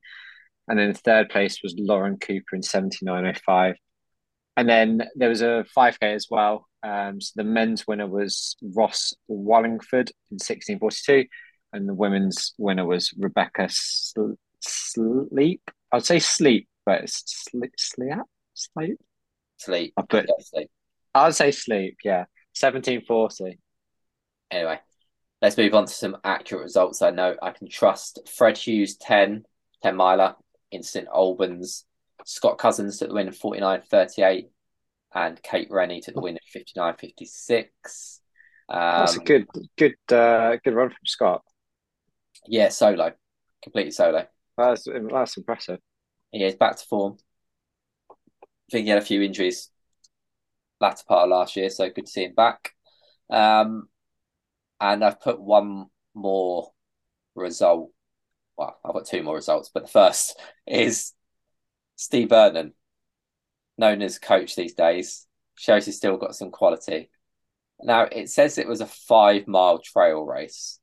And then third place was Lauren Cooper in 79.05. And then there was a 5K as well. Um, so the men's winner was Ross Wallingford in 16.42. And the women's winner was Rebecca Sl- Sleep. I'd say Sleep, but it's Sleep. Sleep? Sleep? Sleep. I put, Yeah, sleep. I'd say Sleep, yeah. 1740. Anyway, let's move on to some accurate results. I know I can trust Fred Hughes 10, 10 miler in St Albans. Scott Cousins took the win in 49.38 and Kate Rennie took the win in 59.56. Um, That's a good, good, uh, good run from Scott. Yeah, solo. Completely solo. That's that's impressive. Yeah, he's back to form. I think he had a few injuries latter part of last year, so good to see him back. Um, and I've put one more result. Well, I've got two more results, but the first is Steve Vernon, known as coach these days, shows he's still got some quality. Now it says it was a five mile trail race,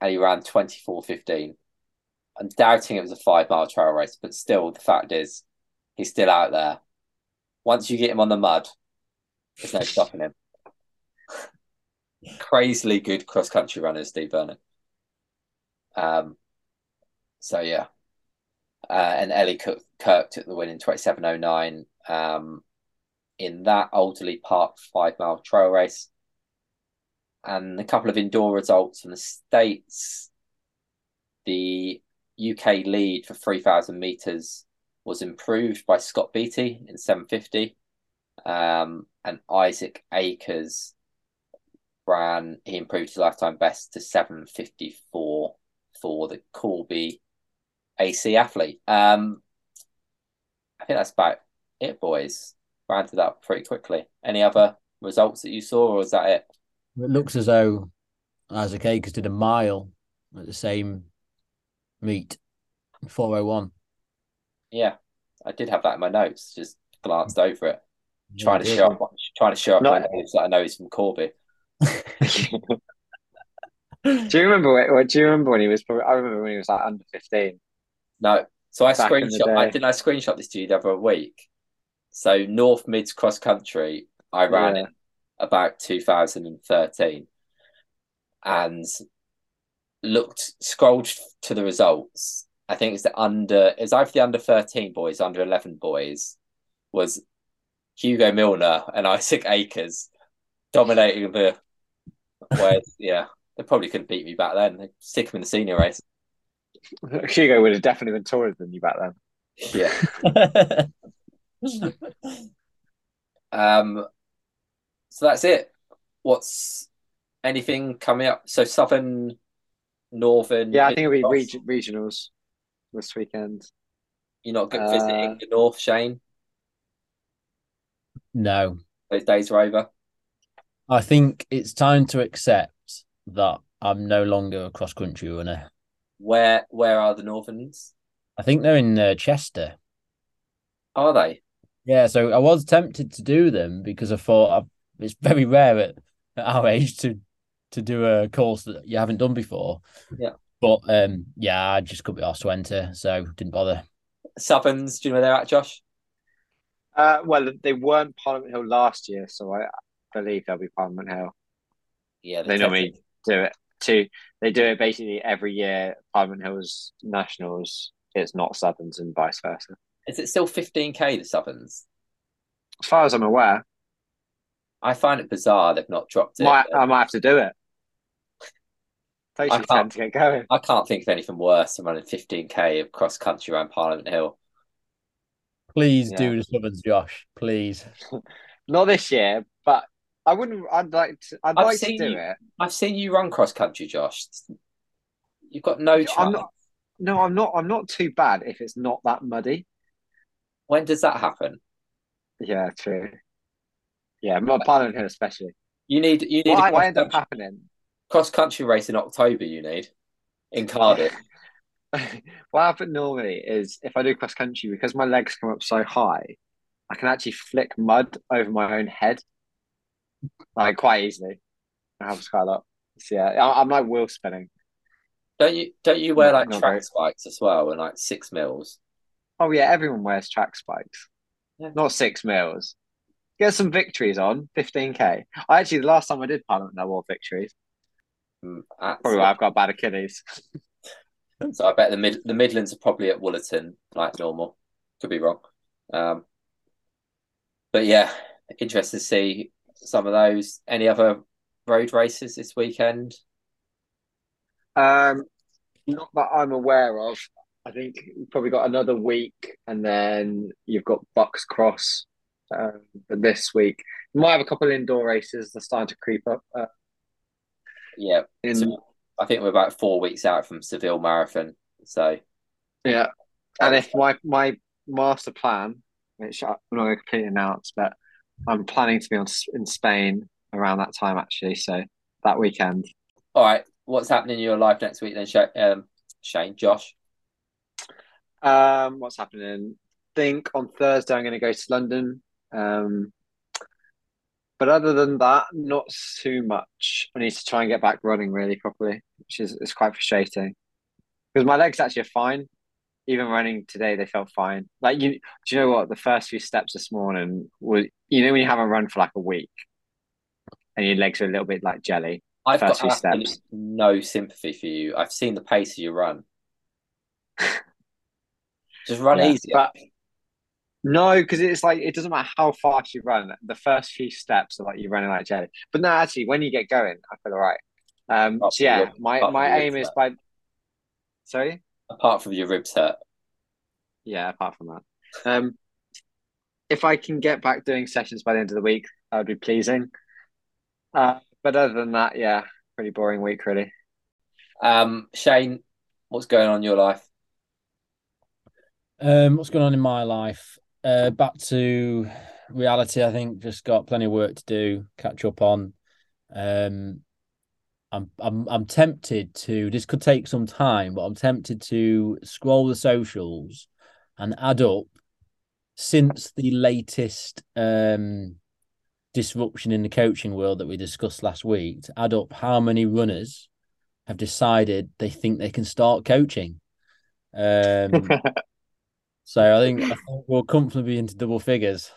and he ran twenty four fifteen. I'm doubting it was a five mile trail race, but still, the fact is, he's still out there. Once you get him on the mud, there's no stopping him. <laughs> Crazily good cross country runner, Steve Vernon. Um, so yeah, uh, and Ellie Cook, Kirk took the win in twenty seven oh nine. Um, in that Alderley Park five mile trail race, and a couple of indoor results from the states. The UK lead for 3,000 meters was improved by Scott Beatty in 750. Um, and Isaac Akers ran, he improved his lifetime best to 754 for the Corby AC athlete. Um, I think that's about it, boys. Rounded up pretty quickly. Any other results that you saw, or is that it? It looks as though Isaac Akers did a mile at the same meet, 401. Yeah, I did have that in my notes. Just glanced over it, trying to show up, trying to show up my Not- nose that I know he's from Corby. <laughs> do you remember? When, do you remember when he was? Probably, I remember when he was like under fifteen. No, so I Back in the screenshot. I didn't. I screenshot this to you the other week. So North Mids cross country, I ran Yeah. in about 2013, and looked scrolled to the results. I think it's the under. It's either the under 13 boys, under 11 boys, was Hugo Milner and <laughs> Isaac Akers dominating the. <laughs> Where yeah, they probably couldn't beat me back then. They stick him in the senior race. <laughs> Hugo would have definitely been taller than you back then. Yeah. <laughs> Um, so that's it. What's anything coming up? So Southern, Northern. Yeah, I think it'll be Cross. reg- regionals this weekend. You're not good Uh, visiting the North, Shane. no, Those days are over. I think it's time to accept that I'm no longer a cross country runner. Where where are the Northerns? I think they're in uh, Chester. Are they? Yeah, so I was tempted to do them because I thought i it's very rare at, at our <laughs> age to to do a course that you haven't done before. Yeah. But um, yeah, I just couldn't be asked to enter, so didn't bother. Southerns, do you know where they're at, Josh? Uh, well, they weren't Parliament Hill last year, so I believe they'll be Parliament Hill. Yeah, They they're normally do it too. They do it basically every year. Parliament Hill's nationals. It's not Southerns and vice versa. Is it still 15k the Southerns? As far as I'm aware, I find it bizarre they've not dropped it. might, I might have to do it. I can't- to get going. I can't think of anything worse than running 15k of cross country around Parliament Hill. Please Yeah. do the Southerns, Josh. Please. <laughs> Not this year, but I wouldn't. I'd like to. I'd I've like to seen do you- it. I've seen you run cross country, Josh. You've got no chance. I'm not. No, I'm not. I'm not too bad if it's not that muddy. When does that happen? Yeah, true. Yeah, not Parliament here especially. You need you need What, a what ended up happening? cross country race in October. You need in Cardiff. <laughs> what happened normally is if I do cross country, because my legs come up so high, I can actually flick mud over my own head, like quite easily. It happens quite a lot. So yeah, I- I'm like wheel spinning. Don't you don't you wear like track spikes as well and like six mils? Oh yeah, everyone wears track spikes. Yeah. Not six mils. Get some victories on 15k. I actually the last time I did Parliament, I wore victories. Mm, Probably why I've got bad Achilles. <laughs> So I bet the mid the Midlands are probably at Wollaton like normal. Could be wrong. Um, but yeah, interesting to see some of those. Any other road races this weekend? Um, not that I'm aware of. I think you've probably got another week, and then you've got Bucks Cross um, for this week. You might have a couple indoor races. They're starting to creep up. Uh, Yeah, in so I think we're about four weeks out from Seville Marathon. So yeah, and if my my master plan, which I'm not going to completely announce, but I'm planning to be on in Spain around that time actually. So that weekend. all right, what's happening in your life next week then, Sha- um, Shane, Josh? Um, what's happening? think on Thursday I'm going to go to London. Um, but other than that, not too much. I need to try and get back running really properly, which is it's quite frustrating because my legs actually are fine. Even running today, they felt fine. Like you, do you know what? The first few steps this morning was, you know, when you haven't run for like a week, and your legs are a little bit like jelly. I've First got few steps. no sympathy for you. I've seen the pace of your run. <laughs> Just run Yeah, easier. but- No, because it's like it doesn't matter how fast you run. The first few steps are like you're running like jelly. But no, actually, when you get going, I feel all right. Um, so yeah, my my aim is by. Sorry. Apart from your ribs hurt. Yeah, apart from that, um, if I can get back doing sessions by the end of the week, that would be pleasing. Uh, but other than that, yeah, pretty boring week, really. Um, Shane, what's going on in your life? Um, what's going on in my life? Uh, back to reality. I think just got plenty of work to do, catch up on. Um, I'm I'm I'm tempted to. This could take some time, but I'm tempted to scroll the socials and add up since the latest um disruption in the coaching world that we discussed last week. To add up how many runners have decided they think they can start coaching. Um. <laughs> So I think, I think we'll comfortably be into double figures.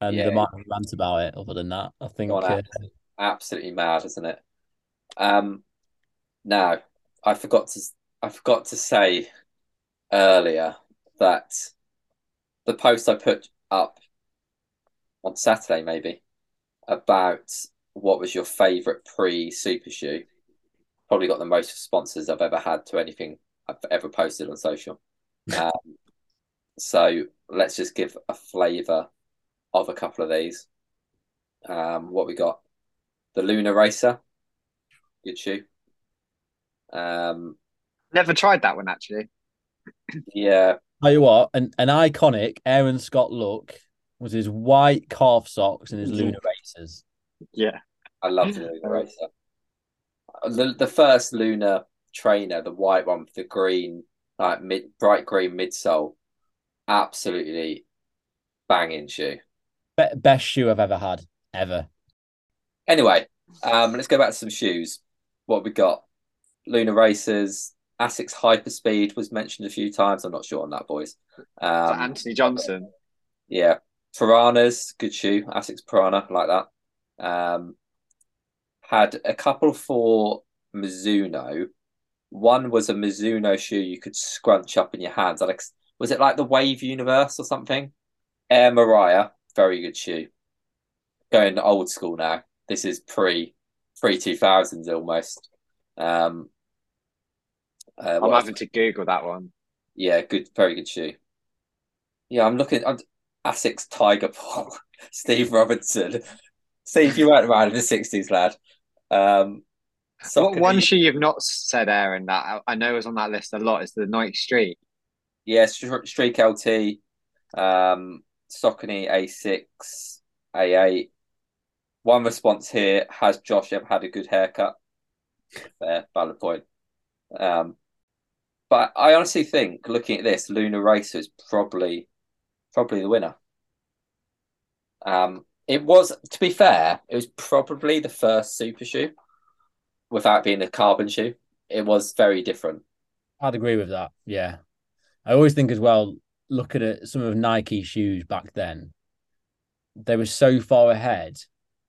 And Yeah. there might be rant about it. Other than that, I think uh, Absolutely mad, isn't it? Um, now I forgot to I forgot to say earlier that the post I put up on Saturday maybe about what was your favorite pre super shoe probably got the most responses I've ever had to anything I've ever posted on social. <laughs> Um, so let's just give a flavour of a couple of these. Um, what we got? The Lunar Racer, good shoe. Um, Never tried that one actually. yeah, Tell you what, an, an iconic Aaron Scott look was his white calf socks and his Mhm. lunar racers. Yeah. I love the Lunar Racer. The the first Lunar trainer, the white one with the green, like mid bright green midsole, absolutely banging shoe. Be- best shoe I've ever had, ever. Anyway, um, let's go back to some shoes. What we got? Lunar Racers, Asics Hyperspeed was mentioned a few times. I'm not sure on that, boys. Um, Anthony Johnson. yeah, Piranhas, good shoe. Asics Piranha, like that. Um, had a couple for Mizuno. One was a Mizuno shoe you could scrunch up in your hands. Was it like the Wave Universe or something? Air Mariah, very good shoe. Going old school now. This is pre pre two thousands almost. Um, uh, I'm having to Google that one. Yeah, good, very good shoe. Yeah, I'm looking. I'm Asics Tiger Paw, <laughs> Steve Robinson. Steve, you weren't around in the sixties, lad. Um, What one shoe you've not said, Aaron, that I, know is on that list a lot is the Nike Streak. yeah, Str- Streak LT, um, Saucony A6, A8. One response here: Has Josh ever had a good haircut? Fair, valid point. Um, but I honestly think, looking at this, Lunar Racer is probably probably the winner. Um, it was, to be fair, it was probably the first super shoe without being a carbon shoe. It was very different. I'd agree with that. Yeah. I always think as well, looking at some of Nike's shoes back then, they were so far ahead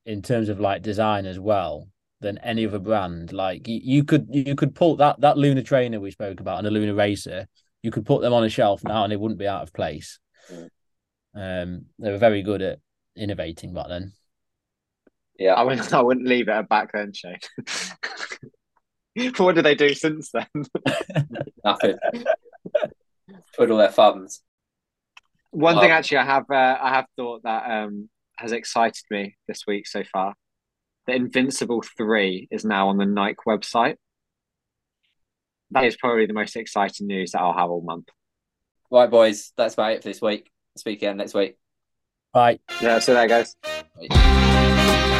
in terms of like design as well than any other brand. Like you, you could you could pull that that Lunar trainer we spoke about and a Lunar racer, you could put them on a shelf now and they wouldn't be out of place. Mm. Um, they were very good at innovating back then. Yeah, I wouldn't, I wouldn't leave it at back then, Shane. <laughs> what did they do since then? <laughs> nothing. Twiddle their thumbs. One Wow. thing actually I have uh, I have thought that um has excited me this week so far. The Invincible 3 is now on the Nike website. That is probably the most exciting news that I'll have all month. Right, boys, that's about it for this week. Speak again next week. Bye. Yeah, so there goes. Bye.